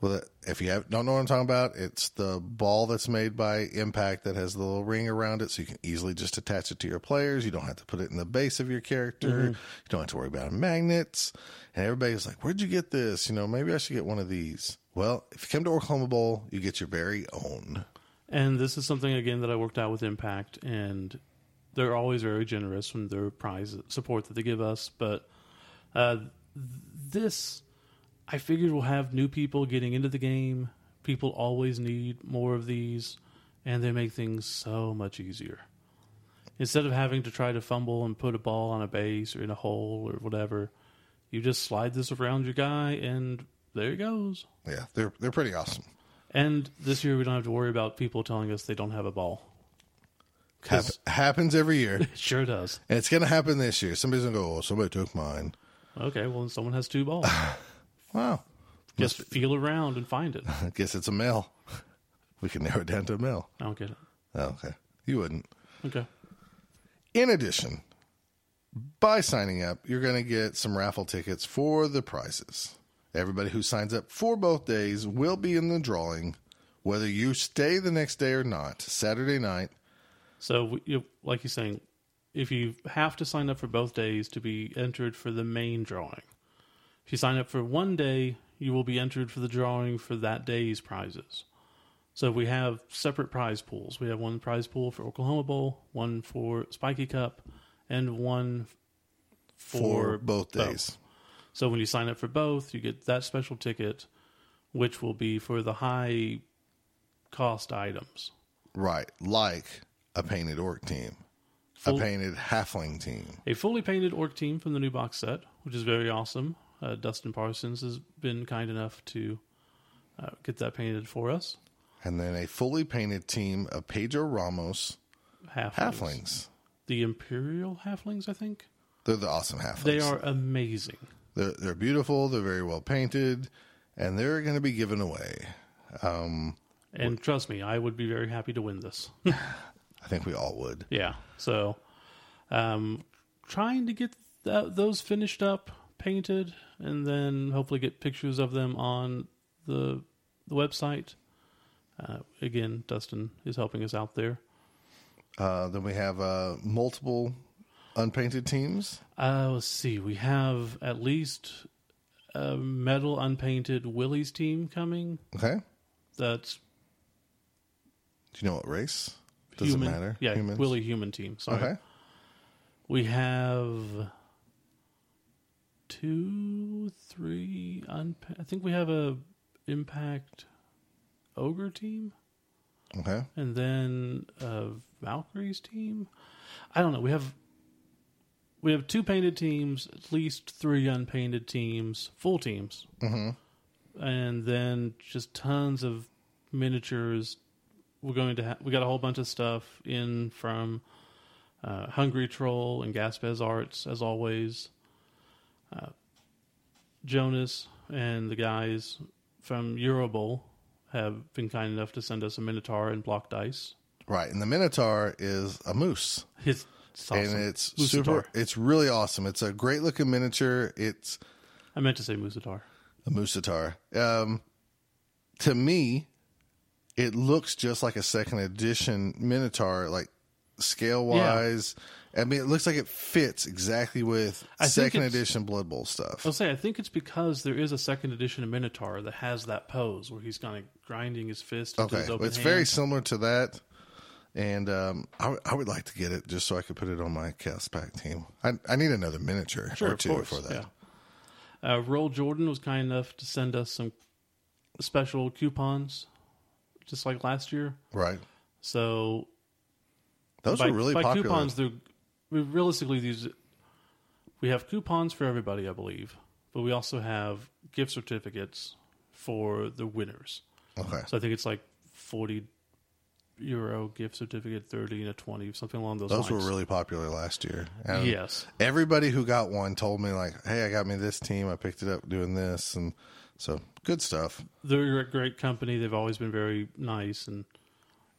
With it, if you have, don't know what I'm talking about, it's the ball that's made by Impact that has the little ring around it, so you can easily just attach it to your players. You don't have to put it in the base of your character. Mm-hmm. You don't have to worry about magnets. And everybody's like, "Where'd you get this? You know, maybe I should get one of these." Well, if you come to Oklahoma Bowl, you get your very own. And this is something again that I worked out with Impact, and they're always very generous from their prize support that they give us. But uh, this, I figured, will have new people getting into the game. People always need more of these, and they make things so much easier. Instead of having to try to fumble and put a ball on a base or in a hole or whatever, you just slide this around your guy, and there he goes. Yeah, they're they're pretty awesome. And this year, we don't have to worry about people telling us they don't have a ball. Hap- happens every year, [LAUGHS] it sure does. and it's going to happen this year. Somebody's going to go, "Oh, somebody took mine." Okay, well, then someone has two balls. [SIGHS] Wow, Just feel around and find it. I [LAUGHS] guess it's a male. [LAUGHS] We can narrow it down to a male. I don't get it. Oh, okay, you wouldn't. Okay. In addition, by signing up, you're going to get some raffle tickets for the prizes. Everybody who signs up for both days will be in the drawing, whether you stay the next day or not. Saturday night, So, we- you, like you're saying, if you have to sign up for both days to be entered for the main drawing, if you sign up for one day, you will be entered for the drawing for that day's prizes. So if we have separate prize pools. We have one prize pool for Oklahoma Bowl, one for Spiky Cup, and one for, for both days. So when you sign up for both, you get that special ticket, which will be for the high cost items. Right, like a painted orc team, Full- a painted halfling team. A fully painted orc team from the new box set, which is very awesome. Uh, Dustin Parsons has been kind enough to uh, get that painted for us. And then a fully painted team of Pedro Ramos Halflings. halflings. The Imperial halflings, I think. They're the awesome halflings. They are amazing. They're, they're beautiful. They're very well painted, and they're going to be given away. And trust me, I would be very happy to win this. [LAUGHS] I think we all would. Yeah. So, um, trying to get th- those finished up, painted, and then hopefully get pictures of them on the the website. Uh, again, Dustin is helping us out there. Uh, then we have uh, multiple unpainted teams. Uh, let's see. We have at least a metal unpainted Willie's team coming. Okay. That's Do you know what race? Does human. it matter? Yeah, Humans? Willie human team. Sorry. Okay. We have two, three. Unpa- I think we have a impact ogre team, Okay. and then a Valkyries team. I don't know. We have we have two painted teams, at least three unpainted teams, full teams, mm-hmm. and then just tons of miniatures. We're going to ha- we got a whole bunch of stuff in from uh, Hungry Troll and Gaspez Arts, as always. Uh, Jonas and the guys from Eurobowl have been kind enough to send us a Minotaur and block dice. Right. And the Minotaur is a moose. It's, it's awesome. And it's super, it's really awesome. It's a great looking miniature. It's I meant to say Musatar. a Musatar. Um, to me, it looks just like a second edition Minotaur, like scale wise. I mean, it looks like it fits exactly with I second edition Blood Bowl stuff. I'll say I think it's because there is a second edition of Minotaur that has that pose where he's kind of grinding his fist Okay, his it's hand. very similar to that, and um, I, w- I would like to get it just so I could put it on my Chaos Pact team. I, I need another miniature sure, or two course, for that. Yeah. Uh, Roll Jordan was kind enough to send us some special coupons, just like last year. Right? So Those by, were really by popular. coupons, they're we- realistically these. We have coupons for everybody, I believe, but we also have gift certificates for the winners. Okay, So I think it's like forty euro gift certificate, thirty and a twenty, something along those, lines. those were really popular last year. And Yes. everybody who got one told me like, "Hey, I got me this team. I picked it up doing this," and so good stuff. they're a great company. They've always been very nice, and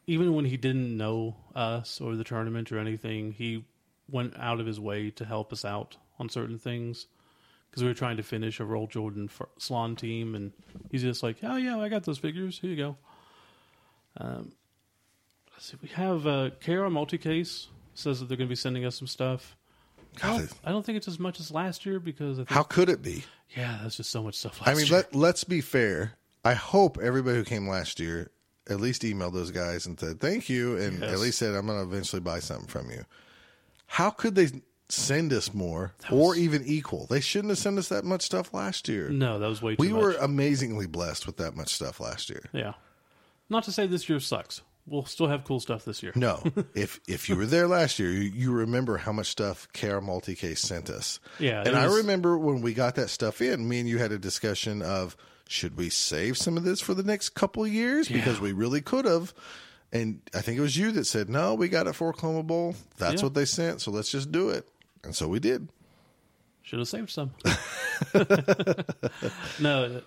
even when he didn't know us or the tournament or anything, he went out of his way to help us out on certain things because we were trying to finish a Roll Jordan for Salon team, and he's just like, "Oh yeah, I got those figures. Here you go." Um, let's see, we have uh, KR Multicase says that they're going to be sending us some stuff. I don't, I don't think it's as much as last year because I think, how could it be? Yeah, that's just so much stuff. Last I mean, year. let, let's be fair. I hope everybody who came last year at least emailed those guys and said thank you, and Yes. at least said I'm going to eventually buy something from you. How could they send us more or even equal? They shouldn't have sent us that much stuff last year. no, that was way too much. we much. were amazingly blessed with that much stuff last year. yeah. Not to say this year sucks. We'll still have cool stuff this year. No, [LAUGHS] if if you were there last year, you, you remember how much stuff KR Multicase sent us. Yeah, and it I remember when we got that stuff in, me and you had a discussion of should we save some of this for the next couple of years because we really could have. And I think it was you that said, "No, we got it for Oklahoma Bowl. That's Yeah. what they sent, so let's just do it." And so we did. Should have saved some. [LAUGHS] no,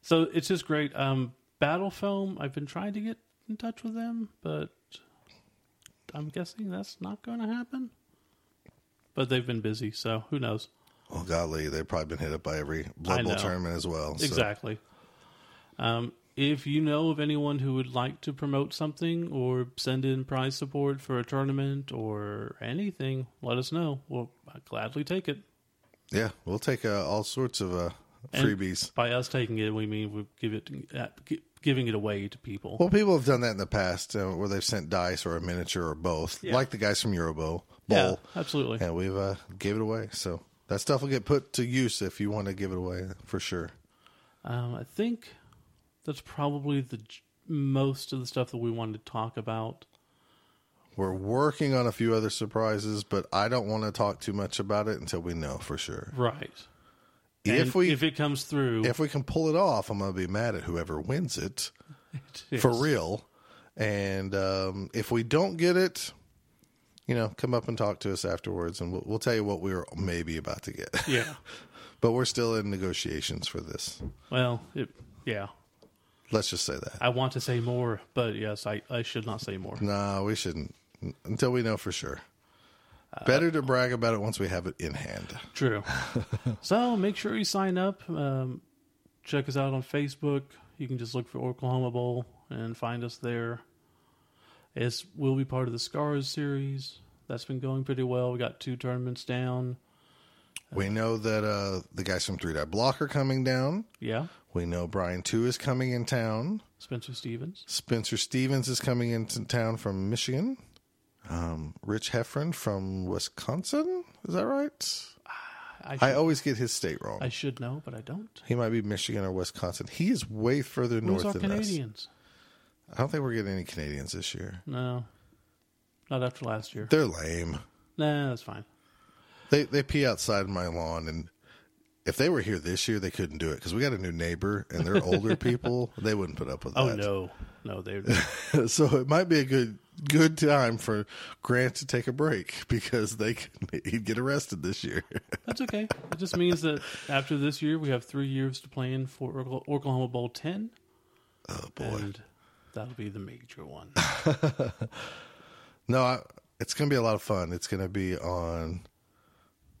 so it's just great. Um, Battle Foam. I've been trying to get in touch with them, but I'm guessing that's not going to happen. But they've been busy, so who knows? Oh golly, they've probably been hit up by every Blood Bowl tournament as well. so- Exactly. Um, if you know of anyone who would like to promote something or send in prize support for a tournament or anything, let us know. We'll gladly take it. Yeah, we'll take uh, all sorts of uh, And freebies. By us taking it, we mean we give it uh, giving it away to people. Well, people have done that in the past uh, where they've sent dice or a miniature or both, Yeah. like the guys from Eurobowl yeah, absolutely. and we've uh, gave it away. So that stuff will get put to use if you want to give it away for sure. Um, I think that's probably the most of the stuff that we wanted to talk about. We're working on a few other surprises, but I don't want to talk too much about it until we know for sure. Right. If we if it comes through, if we can pull it off, I'm going to be mad at whoever wins it [LAUGHS] for real. And um, if we don't get it, you know, come up and talk to us afterwards, and we'll, we'll tell you what we were maybe about to get. Yeah. [LAUGHS] but we're still in negotiations for this. Well, it, yeah. Let's just say that. I want to say more, but yes, I, I should not say more. No, we shouldn't until we know for sure. Better to brag about it once we have it in hand. True. [LAUGHS] so make sure you sign up. Um, check us out on Facebook. You can just look for Oklahoma Bowl and find us there. It's we'll be part of the Scars series. That's been going pretty well. We got two tournaments down. We know that uh, the guys from Three Dot Block are coming down. Yeah. We know Brian Two is coming in town. Spencer Stevens. Spencer Stevens is coming into town from Michigan. Um, Rich Heffron from Wisconsin. Is that right? I, should, I always get his state wrong. I should know, but I don't. he might be Michigan or Wisconsin. He is way further Who's north our than Canadians? us. I don't think we're getting any Canadians this year. No. Not after last year. They're lame. Nah, that's fine. They they pee outside my lawn, and if they were here this year, they couldn't do it because we got a new neighbor, and they're older [LAUGHS] people. They wouldn't put up with Oh that. Oh no. No, they [LAUGHS] would. so it might be a good good time for Grant to take a break [LAUGHS] because they could, he'd get arrested this year. That's okay. It just means that after this year, we have three years to plan for Oklahoma- Bowl 10. oh boy, And that'll be the major one. no, I, it's gonna be a lot of fun. It's gonna be on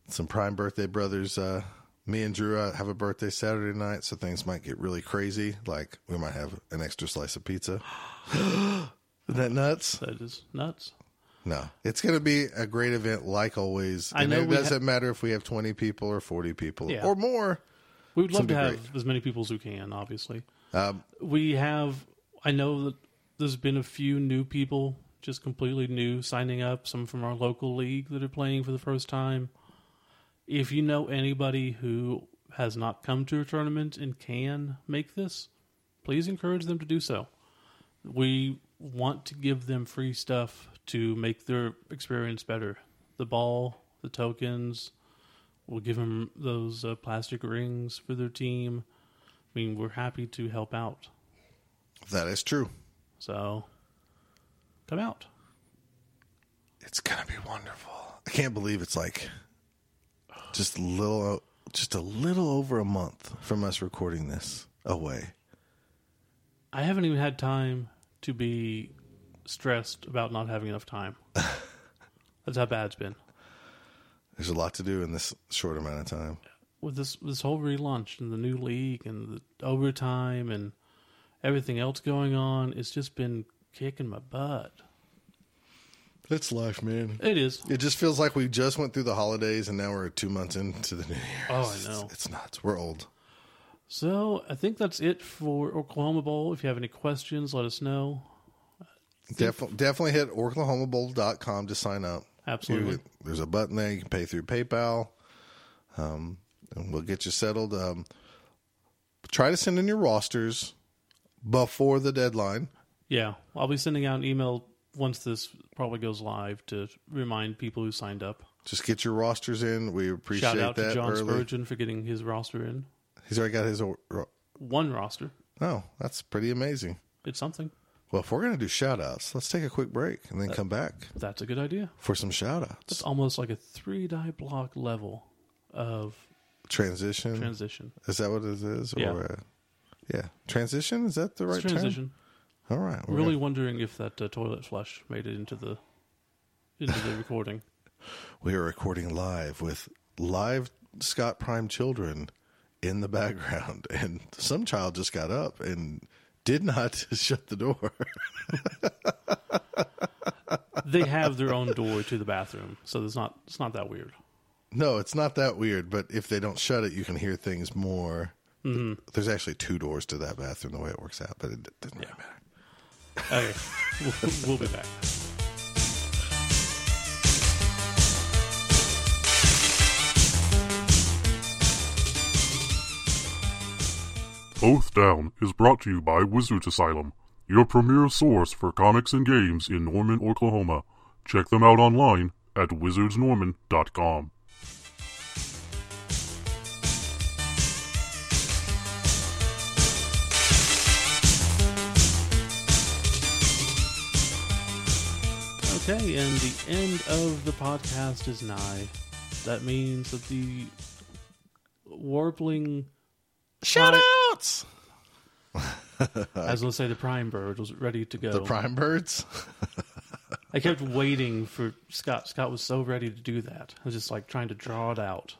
some prime birthday brothers. Uh, me and Drew uh, have a birthday Saturday night, so things might get really crazy. Like we might have an extra slice of pizza. [GASPS] Isn't that nuts? That is nuts. No, it's going to be a great event, like always. I and know it doesn't ha- matter if we have twenty people or forty people Yeah. or more. We would love to have be as many people as we can, obviously. Um, We have, I know that there's been a few new people, just completely new, signing up, some from our local league that are playing for the first time. If you know anybody who has not come to a tournament and can make this, please encourage them to do so. We want to give them free stuff to make their experience better. The ball, the tokens, we'll give them those uh, plastic rings for their team. I mean, we're happy to help out. that is true. So come out. It's going to be wonderful. I can't believe it's like just a little, just a little over a month from us recording this away. I haven't even had time to be stressed about not having enough time. [LAUGHS] That's how bad it's been. There's a lot to do in this short amount of time. with this this whole relaunch and the new league and the overtime and everything else going on, it's just been kicking my butt. It's life, man. It is. It just feels like we just went through the holidays and now we're two months into the new year. Oh, I It's- know. It's nuts. We're old. So I think that's it for Oklahoma Bowl. If you have any questions, let us know. Definitely, definitely hit oklahomabowl.com to sign up. Absolutely. You- there's a button there. You can pay through PayPal. Um, and we'll get you settled. Um, try to send in your rosters before the deadline. Yeah, I'll be sending out an email once this probably goes live to remind people who signed up. Just get your rosters in. We appreciate Shout out that. to John early. Spurgeon for getting his roster in. He's already got his. o- ro- One roster. Oh, that's pretty amazing. It's something. Well, if we're going to do shout outs, let's take a quick break and then come back That's a good idea. for some shout outs. It's almost like a three die block level of Transition. transition. Is that what it is? Yeah. Or, uh, yeah. Transition? Is that the right transition. All right. we're really gonna- wondering if that uh, toilet flush made it into the into the recording. [LAUGHS] we are recording live with live Scott Prime children in the background, [LAUGHS] and some child just got up and did not [LAUGHS] shut the door. They have their own door to the bathroom, so it's not it's not that weird. no, it's not that weird, but if they don't shut it, you can hear things more. Mm-hmm. There's actually two doors to that bathroom the way it works out, but it doesn't really matter. Okay, we'll, be back. Both Down is brought to you by Wizards Asylum, your premier source for comics and games in Norman, Oklahoma. Check them out online at wizardsnorman.com. Okay, and the end of the podcast is nigh. That means that the warbling Shout outs! I was to say the prime bird was ready to go. The prime birds? I kept waiting for Scott. Scott was so ready to do that. I was just like trying to draw it out.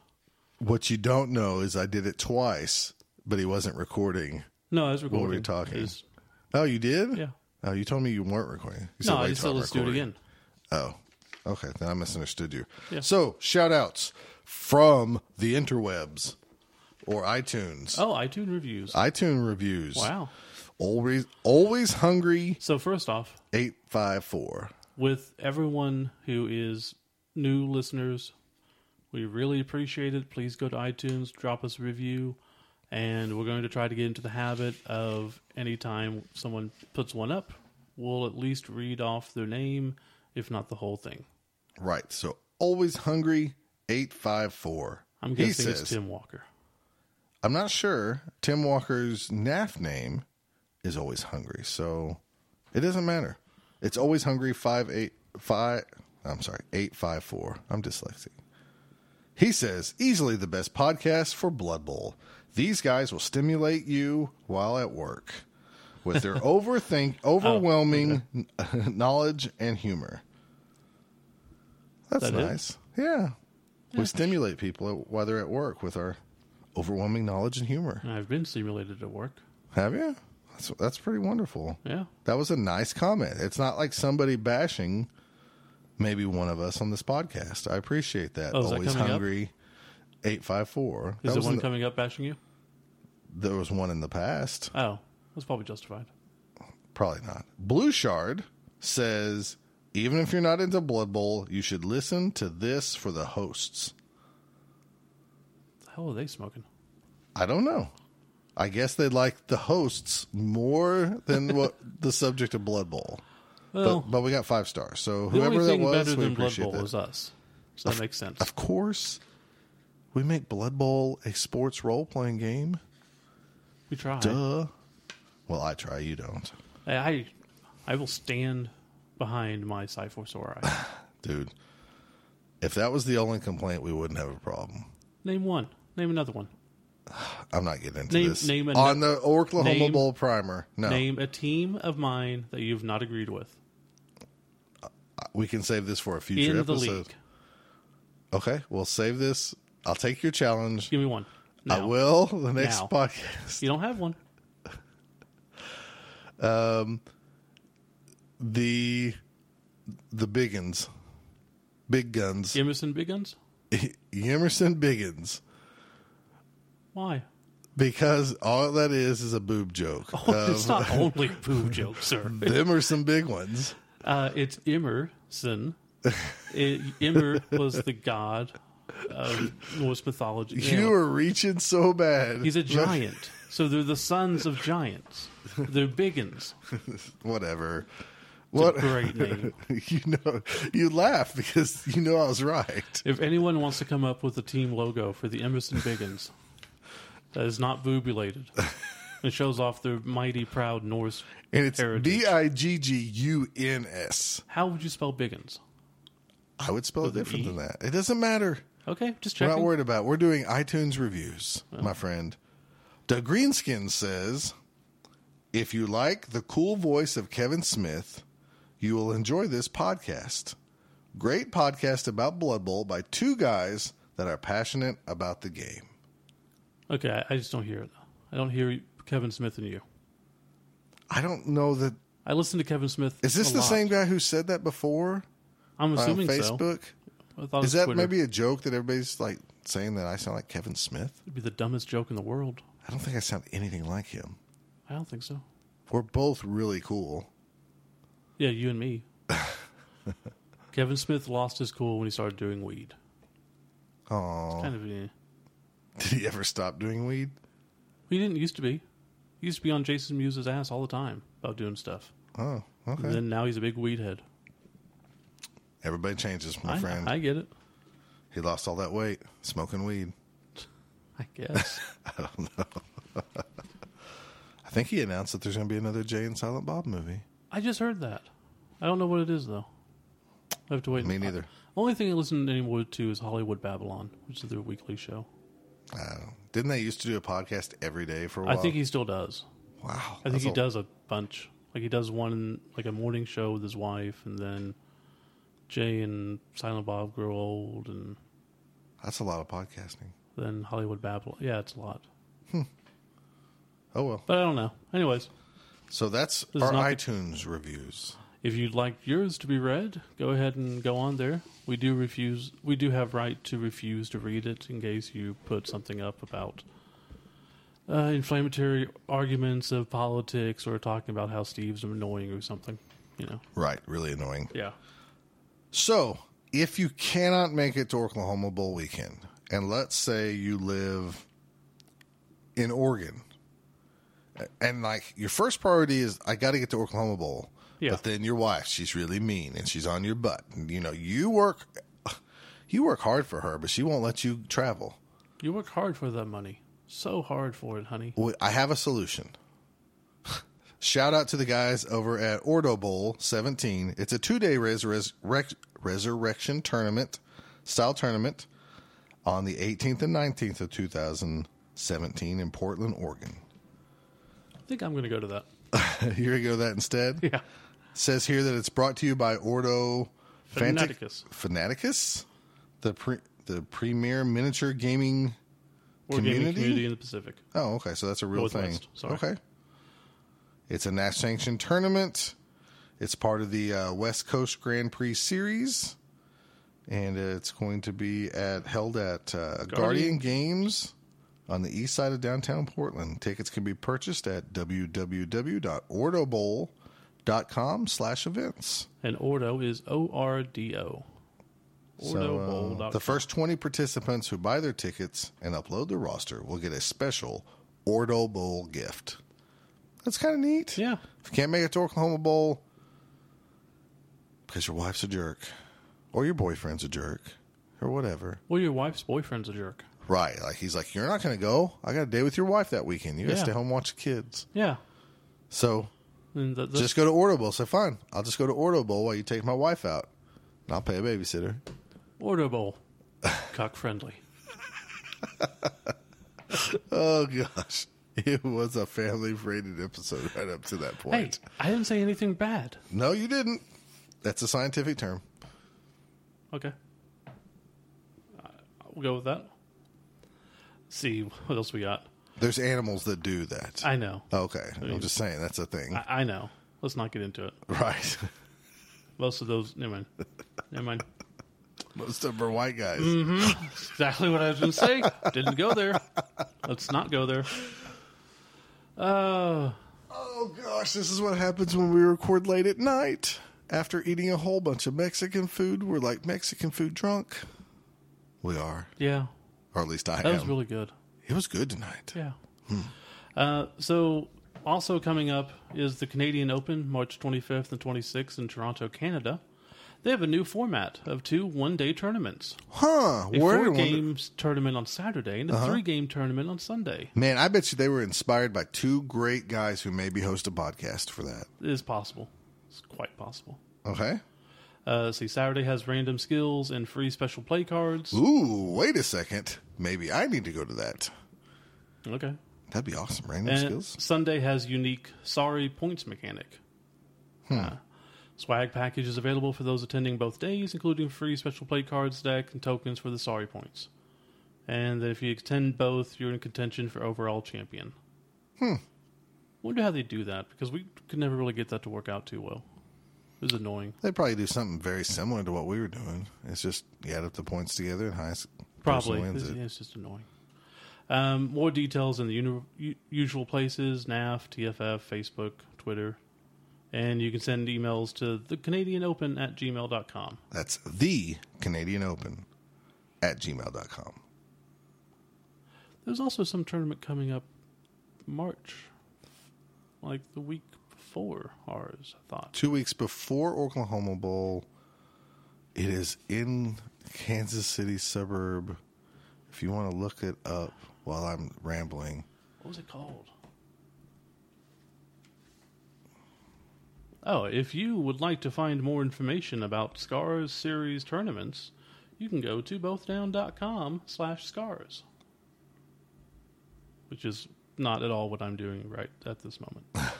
what you don't know is I did it twice, but he wasn't recording. No, I was recording. What were we talking? Was- Oh, you did? yeah. Oh, you told me you weren't recording. You No, I just said let's do it again. Oh, okay. Then I misunderstood you. Yeah. So, shout outs from the interwebs or iTunes. Oh, iTunes reviews. iTunes reviews. wow. Always, always hungry. So first off, Eight five four. with everyone who is new listeners, we really appreciate it. Please go to iTunes, drop us a review, and we're going to try to get into the habit of anytime someone puts one up, we'll at least read off their name, if not the whole thing. Right. So, always hungry. Eight five four. I'm guessing says, it's Tim Walker. I'm not sure. Tim Walker's NAF name is always hungry, so it doesn't matter. It's always hungry. Five eight five. I'm sorry, eight five four. I'm dyslexic. He says easily the best podcast for Blood Bowl. These guys will stimulate you while at work with their [LAUGHS] overthink, oh, overwhelming [LAUGHS] knowledge and humor. That's That nice. Yeah. We stimulate people while they're at work with our overwhelming knowledge and humor. I've been stimulated at work. Have you? That's that's pretty wonderful. Yeah. That was a nice comment. It's not like somebody bashing maybe one of us on this podcast. I appreciate that. Oh, that Always up? hungry. Eight five four. Is That there one the- coming up bashing you? there was one in the past. Oh, that's probably justified. Probably not. Blue Shard says even if you're not into Blood Bowl, you should listen to this for the hosts. The hell are they smoking? I don't know. I guess they like the hosts more than what [LAUGHS] the subject of Blood Bowl. Well, but, but we got five stars. So whoever that was, better we than Blood appreciate Bowl that. is us. So that makes sense. Of course, we make Blood Bowl a sports role playing game. We try. Duh. Well, I try. You don't, I, I will stand behind my Ori. [LAUGHS] dude. If that was the only complaint, we wouldn't have a problem. Name one. Name another one. [SIGHS] I'm not getting into Name- this name a- on the Oklahoma name- Bowl primer. No, Name a team of mine that you've not agreed with uh, we can save this for a future in the episode. league. Okay, we'll save this. I'll take your challenge. Give me one. I Now. will the next Now. podcast. You don't have one. The the biggins, big guns, Emerson Big Guns? [LAUGHS] Emerson Biggins, Why? because all that is is a boob joke. [LAUGHS] Oh, it's not [LAUGHS] only a boob joke, sir. them are some big ones. Uh, it's Emerson. Ymir was the god of Norse mythology. You were reaching so bad. He's a giant. So they're the sons of giants. They're biggins. [LAUGHS] Whatever. It's What a great [LAUGHS] name. you know? You laugh because you know I was right. If anyone wants to come up with a team logo for the Emerson Biggins that is not boobulated, [LAUGHS] it shows off their mighty, proud Norse And it's heritage. B I G G U N S. How would you spell Biggins? I would spell it With an different E? than that. It doesn't matter. Okay, just We're not worried about. it. We're doing iTunes reviews, oh. my friend. The Greenskin says, if you like the cool voice of Kevin Smith, you will enjoy this podcast. Great podcast about Blood Bowl by two guys that are passionate about the game. Okay, I, just don't hear it. I don't hear Kevin Smith and you. I don't know that. I listen to Kevin Smith. Is this the lot. same guy who said that before I'm on assuming so. Facebook? It Is that Twitter. maybe a joke that everybody's like saying that I sound like Kevin Smith? It'd be the dumbest joke in the world. I don't think I sound anything like him. I don't think so. We're both really cool. Yeah, you and me. [LAUGHS] Kevin Smith lost his cool when he started doing weed. Oh, Kind of. Eh. did he ever stop doing weed? He didn't used to be. He used to be on Jason Mewes' ass all the time about doing stuff. Oh, okay. And then now he's a big weed head. Everybody changes, my I, friend. I get it. he lost all that weight smoking weed. I guess. [LAUGHS] I don't know. [LAUGHS] I think he announced that there's going to be another Jay and Silent Bob movie. I just heard that. I don't know what it is though. I have to wait. Me neither. Only thing I listen anymore to is Hollywood Babble-On, which is their weekly show. Don't. Didn't they used to do a podcast every day for a while? I think he still does. Wow. I think he a- does a bunch. Like he does one like a morning show with his wife, and then Jay and Silent Bob grow old, and That's a lot of podcasting. Then Hollywood Babble-On. Yeah, it's a lot, Oh well. but I don't know. Anyways, So that's is our not the- iTunes reviews. if you'd like yours to be read, go ahead and go on there. We do refuse. We do have right to refuse to read it in case you put something up about uh, inflammatory arguments of politics or talking about how Steve's annoying or something. You know. Right. Really annoying. Yeah. So, if you cannot make it to Oklahoma Bowl weekend, and let's say you live in Oregon, and like your first priority is, I got to get to Oklahoma Bowl. Yeah. But then your wife, she's really mean and she's on your butt. And, you know, you work, you work hard for her, but she won't let you travel. You work hard for that money. So hard for it, honey. Well, I have a solution. [LAUGHS] Shout out to the guys over at Ordo Bowl 17. It's a two day res- res- rec- resurrection tournament, style tournament, on the 18th and 19th of 2017 in Portland, Oregon. I think I'm going to go to that. [LAUGHS] Here you go, that instead. Yeah. says here that it's brought to you by Ordo Fanaticus. Fanaticus, the pre- the premier miniature gaming Or gaming community. community in the Pacific. Oh, okay. So that's a real thing. Sorry. Okay. It's a national sanctioned tournament. It's part of the uh, West Coast Grand Prix series, and it's going to be at held at uh, Guardian. Guardian. Games on the east side of downtown Portland. Tickets can be purchased at www.ordobowl.com slash events. And Ordo is O R D O. So, uh, the first 20 participants who buy their tickets and upload their roster will get a special Ordo Bowl gift. That's kind of neat. Yeah. If you can't make it to Oklahoma Bowl because your wife's a jerk or your boyfriend's a jerk or whatever. Well, your wife's boyfriend's a jerk. Right. Like he's like, You're not going to go. I got a day with your wife that weekend. You got to Yeah. stay home and watch the kids. Yeah. So And that, that's, just go to Ordo Bowl. Say, fine. I'll just go to Ordo Bowl while you take my wife out. And I'll pay a babysitter. Ordo Bowl. Cock friendly. [LAUGHS] Oh, gosh. It was a family rated episode right up to that Hey, point. I didn't say anything bad. No, you didn't. That's a scientific term. Okay. we'll go with that. see what else we got. There's animals that do that. I know. okay, I'm just saying that's a thing, I, I know. Let's not get into it. right? [LAUGHS] Most of those. Never mind. Never mind. Most of them are white guys. Exactly what I was going to say. Didn't go there. Let's not go there. Uh, Oh gosh, this is what happens when we record late at night. After eating a whole bunch of Mexican food, we're like Mexican food drunk. We are, yeah, or at least I am. that am. was really good. it was good tonight. Yeah. Uh, so, also coming up is the Canadian Open, March 25th and 26th in Toronto, Canada. They have a new format of two one day tournaments Huh? a Where four in wonder- games tournament on Saturday and a three game tournament on Sunday. Man, I bet you they were inspired by two great guys who maybe host a podcast for that. It is possible. It's quite possible. Okay. Uh, see, Saturday has random skills and free special play cards. Ooh, wait a second. Maybe I need to go to that. Okay. That'd be awesome. Random And skills. Sunday has unique sorry points mechanic. Uh, swag package is available for those attending both days, including free special play cards deck and tokens for the sorry points. And if you attend both, you're in contention for overall champion. Hmm. Wonder how they do that because we could never really get that to work out too well. It was annoying. They'd probably do something very similar to what we were doing. It's just you add up the points together and highest Probably. wins It's, it. yeah, it's just annoying. Um, more details in the uni- usual places NAF, TFF, Facebook, Twitter. And you can send emails to the Canadian Open at gmail.com. That's the Canadian Open at gmail.com. There's also some tournament coming up March, like the week before ours, I thought. Two weeks before Oklahoma Bowl, it is in Kansas City suburb. If you want to look it up while I'm rambling, What was it called? Oh, if you would like to find more information about Scars series tournaments, you can go to bothdown.com slash scars. Which is not at all what I'm doing right at this moment. [LAUGHS]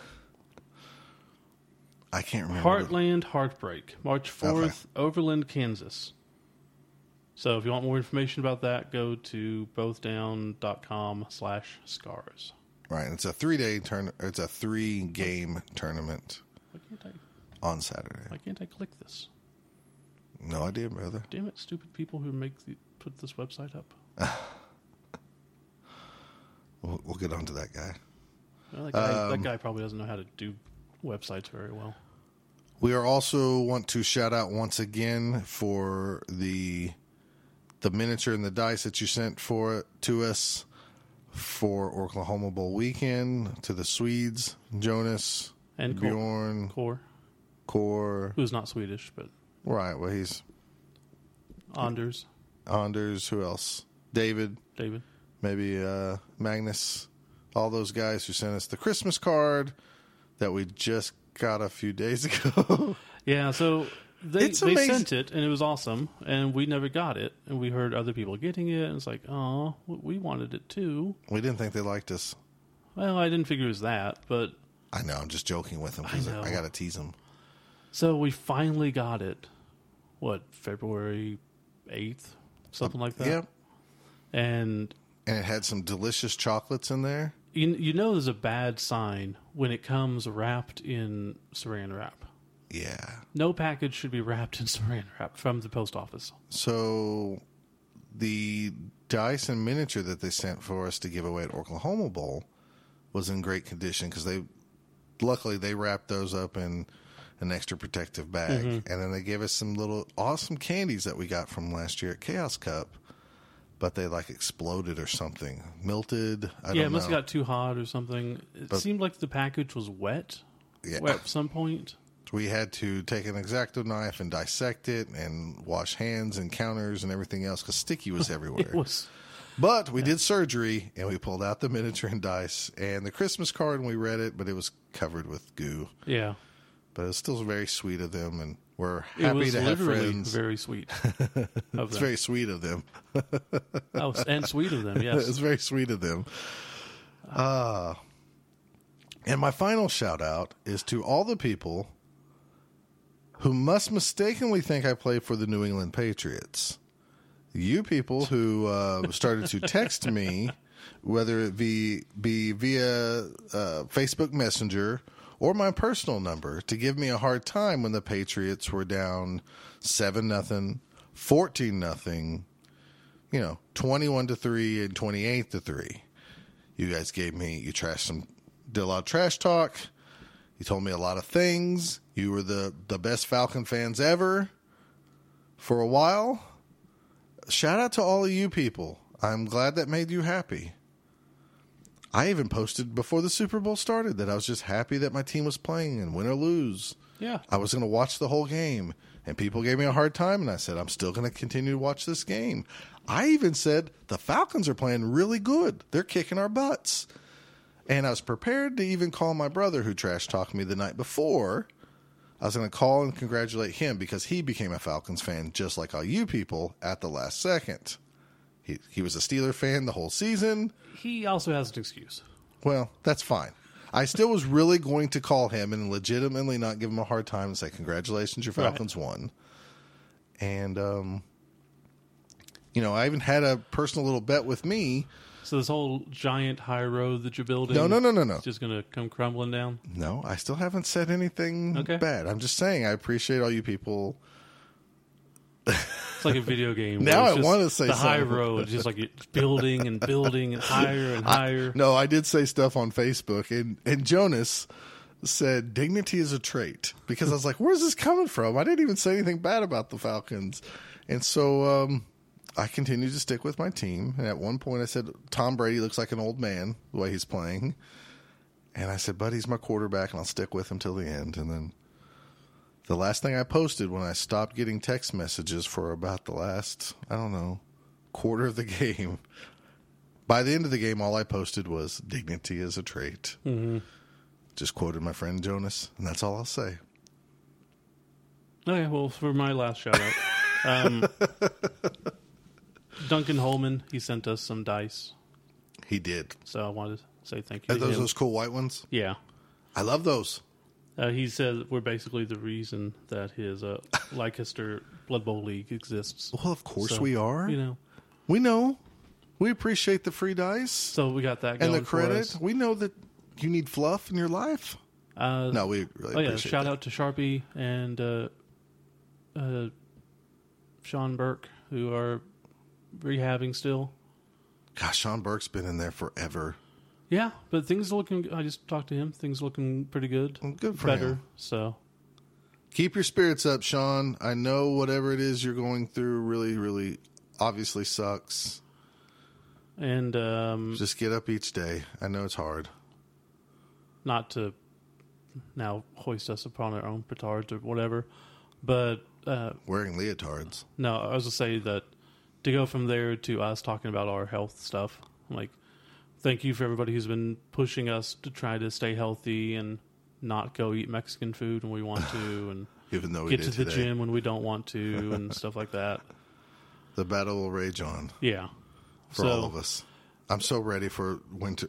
I can't remember. Heartland Heartbreak, March 4th, Overland, Kansas. So if you want more information about that, go to bothdown.com slash scars. Right, it's a three day turn. It's a three game tournament Why can't I, on Saturday. why can't I click this? No idea, brother. Damn it, stupid people who make the, put this website up. [LAUGHS] We'll, we'll get onto that guy. Well, that, guy, Um, that guy probably doesn't know how to do websites very well. We are also want to shout out once again for the the miniature and the dice that you sent for it to us for Oklahoma Bowl weekend to the Swedes, Jonas, And Bjorn, Core, Core. who's not Swedish, but Right, well he's Anders, Anders. Who else? David, David. Maybe uh, Magnus. All those guys who sent us the Christmas card that we just got a few days [LAUGHS] ago. Yeah, so they It's they amazing. sent it and it was awesome, and we never got it, and we heard other people getting it, and it's like, oh, we wanted it too. we didn't think they liked us. Well, I didn't figure it was that, but I know. I'm just joking with them because I. I, got to tease them. so we finally got it. What February eighth, something like that. Yep. And And it had some delicious chocolates in there. you you know there's a bad sign when it comes wrapped in Saran wrap. Yeah. No package should be wrapped in [LAUGHS] Saran wrap from the post office. So the dice and miniature that they sent for us to give away at Oklahoma Bowl was in great condition because they, luckily, they wrapped those up in an extra protective bag, mm-hmm. and then they gave us some little awesome candies that we got from last year at Chaos Cup. But they like exploded or something, melted. I yeah, it must know. have got too hot or something. It But- seemed like the package was wet. Yeah. Wet at some point. we had to take an exacto knife and dissect it and wash hands and counters and everything else because sticky was [LAUGHS] everywhere. It was But we did surgery and we pulled out the miniature and dice and the Christmas card and we read it, but it was covered with goo. yeah. But it's still very sweet of them and we're It happy was to have friends. very sweet. [LAUGHS] Of it's very sweet of them. oh, and sweet of them. [LAUGHS] Yes, it's very sweet of them. Uh, and my final shout out is to all the people who must mistakenly think I play for the New England Patriots. you people who uh, started to text me, whether it be, be via uh, Facebook Messenger or my personal number, to give me a hard time when the Patriots were down seven nothing, fourteen nothing, you know, twenty-one to three and twenty-eight to three. You guys gave me you trashed some, did a lot of trash talk. You told me a lot of things. You were the the best Falcon fans ever for a while shout out to all of you people. I'm glad that made you happy. I even posted before the Super Bowl started that I was just happy that my team was playing and win or lose. Yeah. I was going to watch the whole game. And people gave me a hard time, and I said, I'm still going to continue to watch this game. I even said, the Falcons are playing really good. They're kicking our butts. And I was prepared to even call my brother, who trash talked me the night before. I was going to call and congratulate him because he became a Falcons fan just like all you people at the last second. He, he was a Steeler fan the whole season. He also has an excuse. Well, that's fine. I still was really going to call him and legitimately not give him a hard time and say, Congratulations, your Falcons won. And, um, you know, I even had a personal little bet with me. So this whole giant high road that you're building, No, no, no, no, no. is just going to come crumbling down. No, I still haven't said anything Okay. bad. I'm just saying I appreciate all you people. [LAUGHS] It's like a video game. Now I wanna say the high something. road, just like it's building and building and higher and [LAUGHS] higher. No, I did say stuff on Facebook, and, and Jonas said dignity is a trait because I was like, where's this coming from? I didn't even say anything bad about the Falcons. And so um, I continued to stick with my team. And at one point, I said, Tom Brady looks like an old man the way he's playing. And I said, but he's my quarterback, and I'll stick with him till the end. And then the last thing I posted when I stopped getting text messages for about the last, I don't know, quarter of the [LAUGHS] game. By the end of the game, all I posted was dignity is a trait. Mm-hmm. Just quoted my friend Jonas, and that's all I'll say. Okay, well, for my last shout out, um, [LAUGHS] Duncan Holman, he sent us some dice. He did. So I wanted to say thank you Are those those cool white ones? Yeah. I love those. Uh, he said we're basically the reason that his uh, [LAUGHS] Leicester Blood Bowl League exists. Well, of course So, we are. You know, We know. We appreciate the free dice so we got that going and the for credit. us. We know that you need fluff in your life. Uh, No, we really oh yeah, appreciate shout that. out to Sharpie and uh, uh, Sean Burke who are rehabbing still. Gosh, Sean Burke's been in there forever. Yeah, but things are looking. I just talked to him. Things are looking pretty good. Well, good for better. him. So Keep your spirits up, Sean. I know whatever it is you're going through really, really obviously sucks. and um, Just get up each day. I know it's hard. not to now hoist us upon our own petards or whatever, but uh, Wearing leotards. no, I was to say that to go from there to us talking about our health stuff, like thank you for everybody who's been pushing us to try to stay healthy and not go eat Mexican food when we want to [SIGHS] and Even though we get to the today. gym when we don't want to [LAUGHS] and stuff like that. The battle will rage on Yeah. for so, all of us. I'm so ready for winter.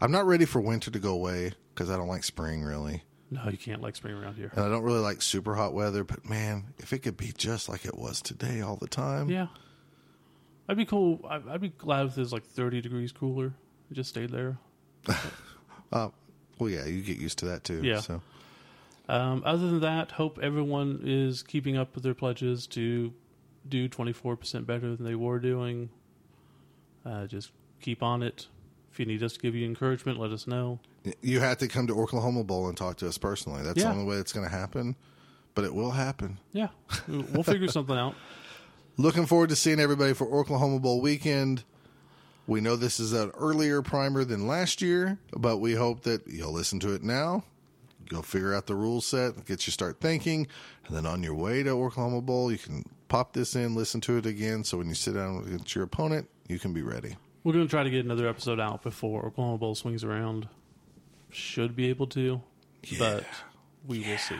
I'm not ready for winter to go away because I don't like spring really. No, you can't like spring around here. And I don't really like super hot weather, but man, if it could be just like it was today all the time. Yeah. I'd be cool. I'd, be glad if it was like 30 degrees cooler. It just stayed there. [LAUGHS] Uh, well, yeah, you get used to that too. Yeah. So Um, other than that, hope everyone is keeping up with their pledges to do 24% better than they were doing. Uh, just keep on it. If you need us to give you encouragement, let us know. you have to come to Oklahoma Bowl and talk to us personally. That's Yeah. the only way it's going to happen. But it will happen. Yeah, we'll figure [LAUGHS] something out. Looking forward to seeing everybody for Oklahoma Bowl weekend. We know this is an earlier primer than last year, but we hope that you'll listen to it now. Go figure out the rule set, get you start thinking, and then on your way to Oklahoma Bowl, you can pop this in, listen to it again, so when you sit down against your opponent, you can be ready. We're going to try to get another episode out before Oklahoma Bowl swings around. Should be able to, but we will see.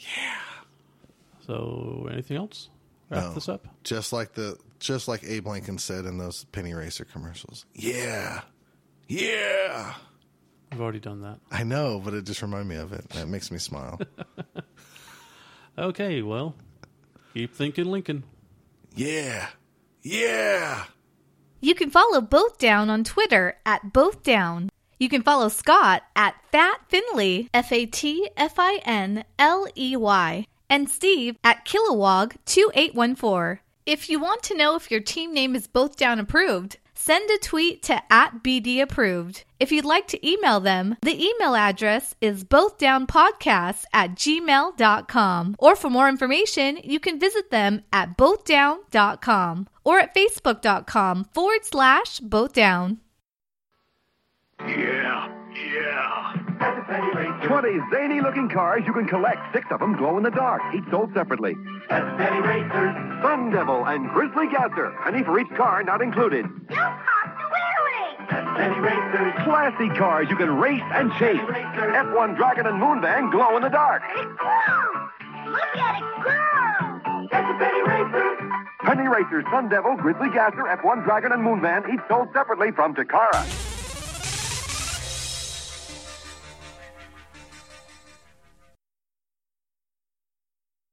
Yeah. So, anything else? Wrap No. this up. Just like the just like Abe Lincoln said in those Penny Racer commercials. Yeah. Yeah. We've already done that. I know, but it just reminded me of it. It makes me smile. [LAUGHS] Okay, well, keep thinking Lincoln. yeah. Yeah. You can follow Both Down on Twitter at Both Down. You can follow Scott at Fat Finley, F A T F I N L E Y, and Steve at Kilowog2814. If you want to know if your team name is Both Down approved, send a tweet to at BD approved. If you'd like to email them, the email address is bothdownpodcasts at gmail.com. Or for more information, you can visit them at bothdown.com or at facebook.com forward slash bothdown. Yeah, yeah. 20 zany looking cars you can collect. Six of them glow in the dark, each sold separately. That's Penny Racers. Sun Devil and Grizzly Gasser. Penny for each car, not included. You popped the wheelie! That's Penny Racers. Classy cars you can race and chase. F1 Dragon and Moon Van glow in the dark. It glows! Look at it go! That's the Penny Racers. Penny Racers, Sun Devil, Grizzly Gasser, F1 Dragon, and Moon Van, each sold separately from Takara.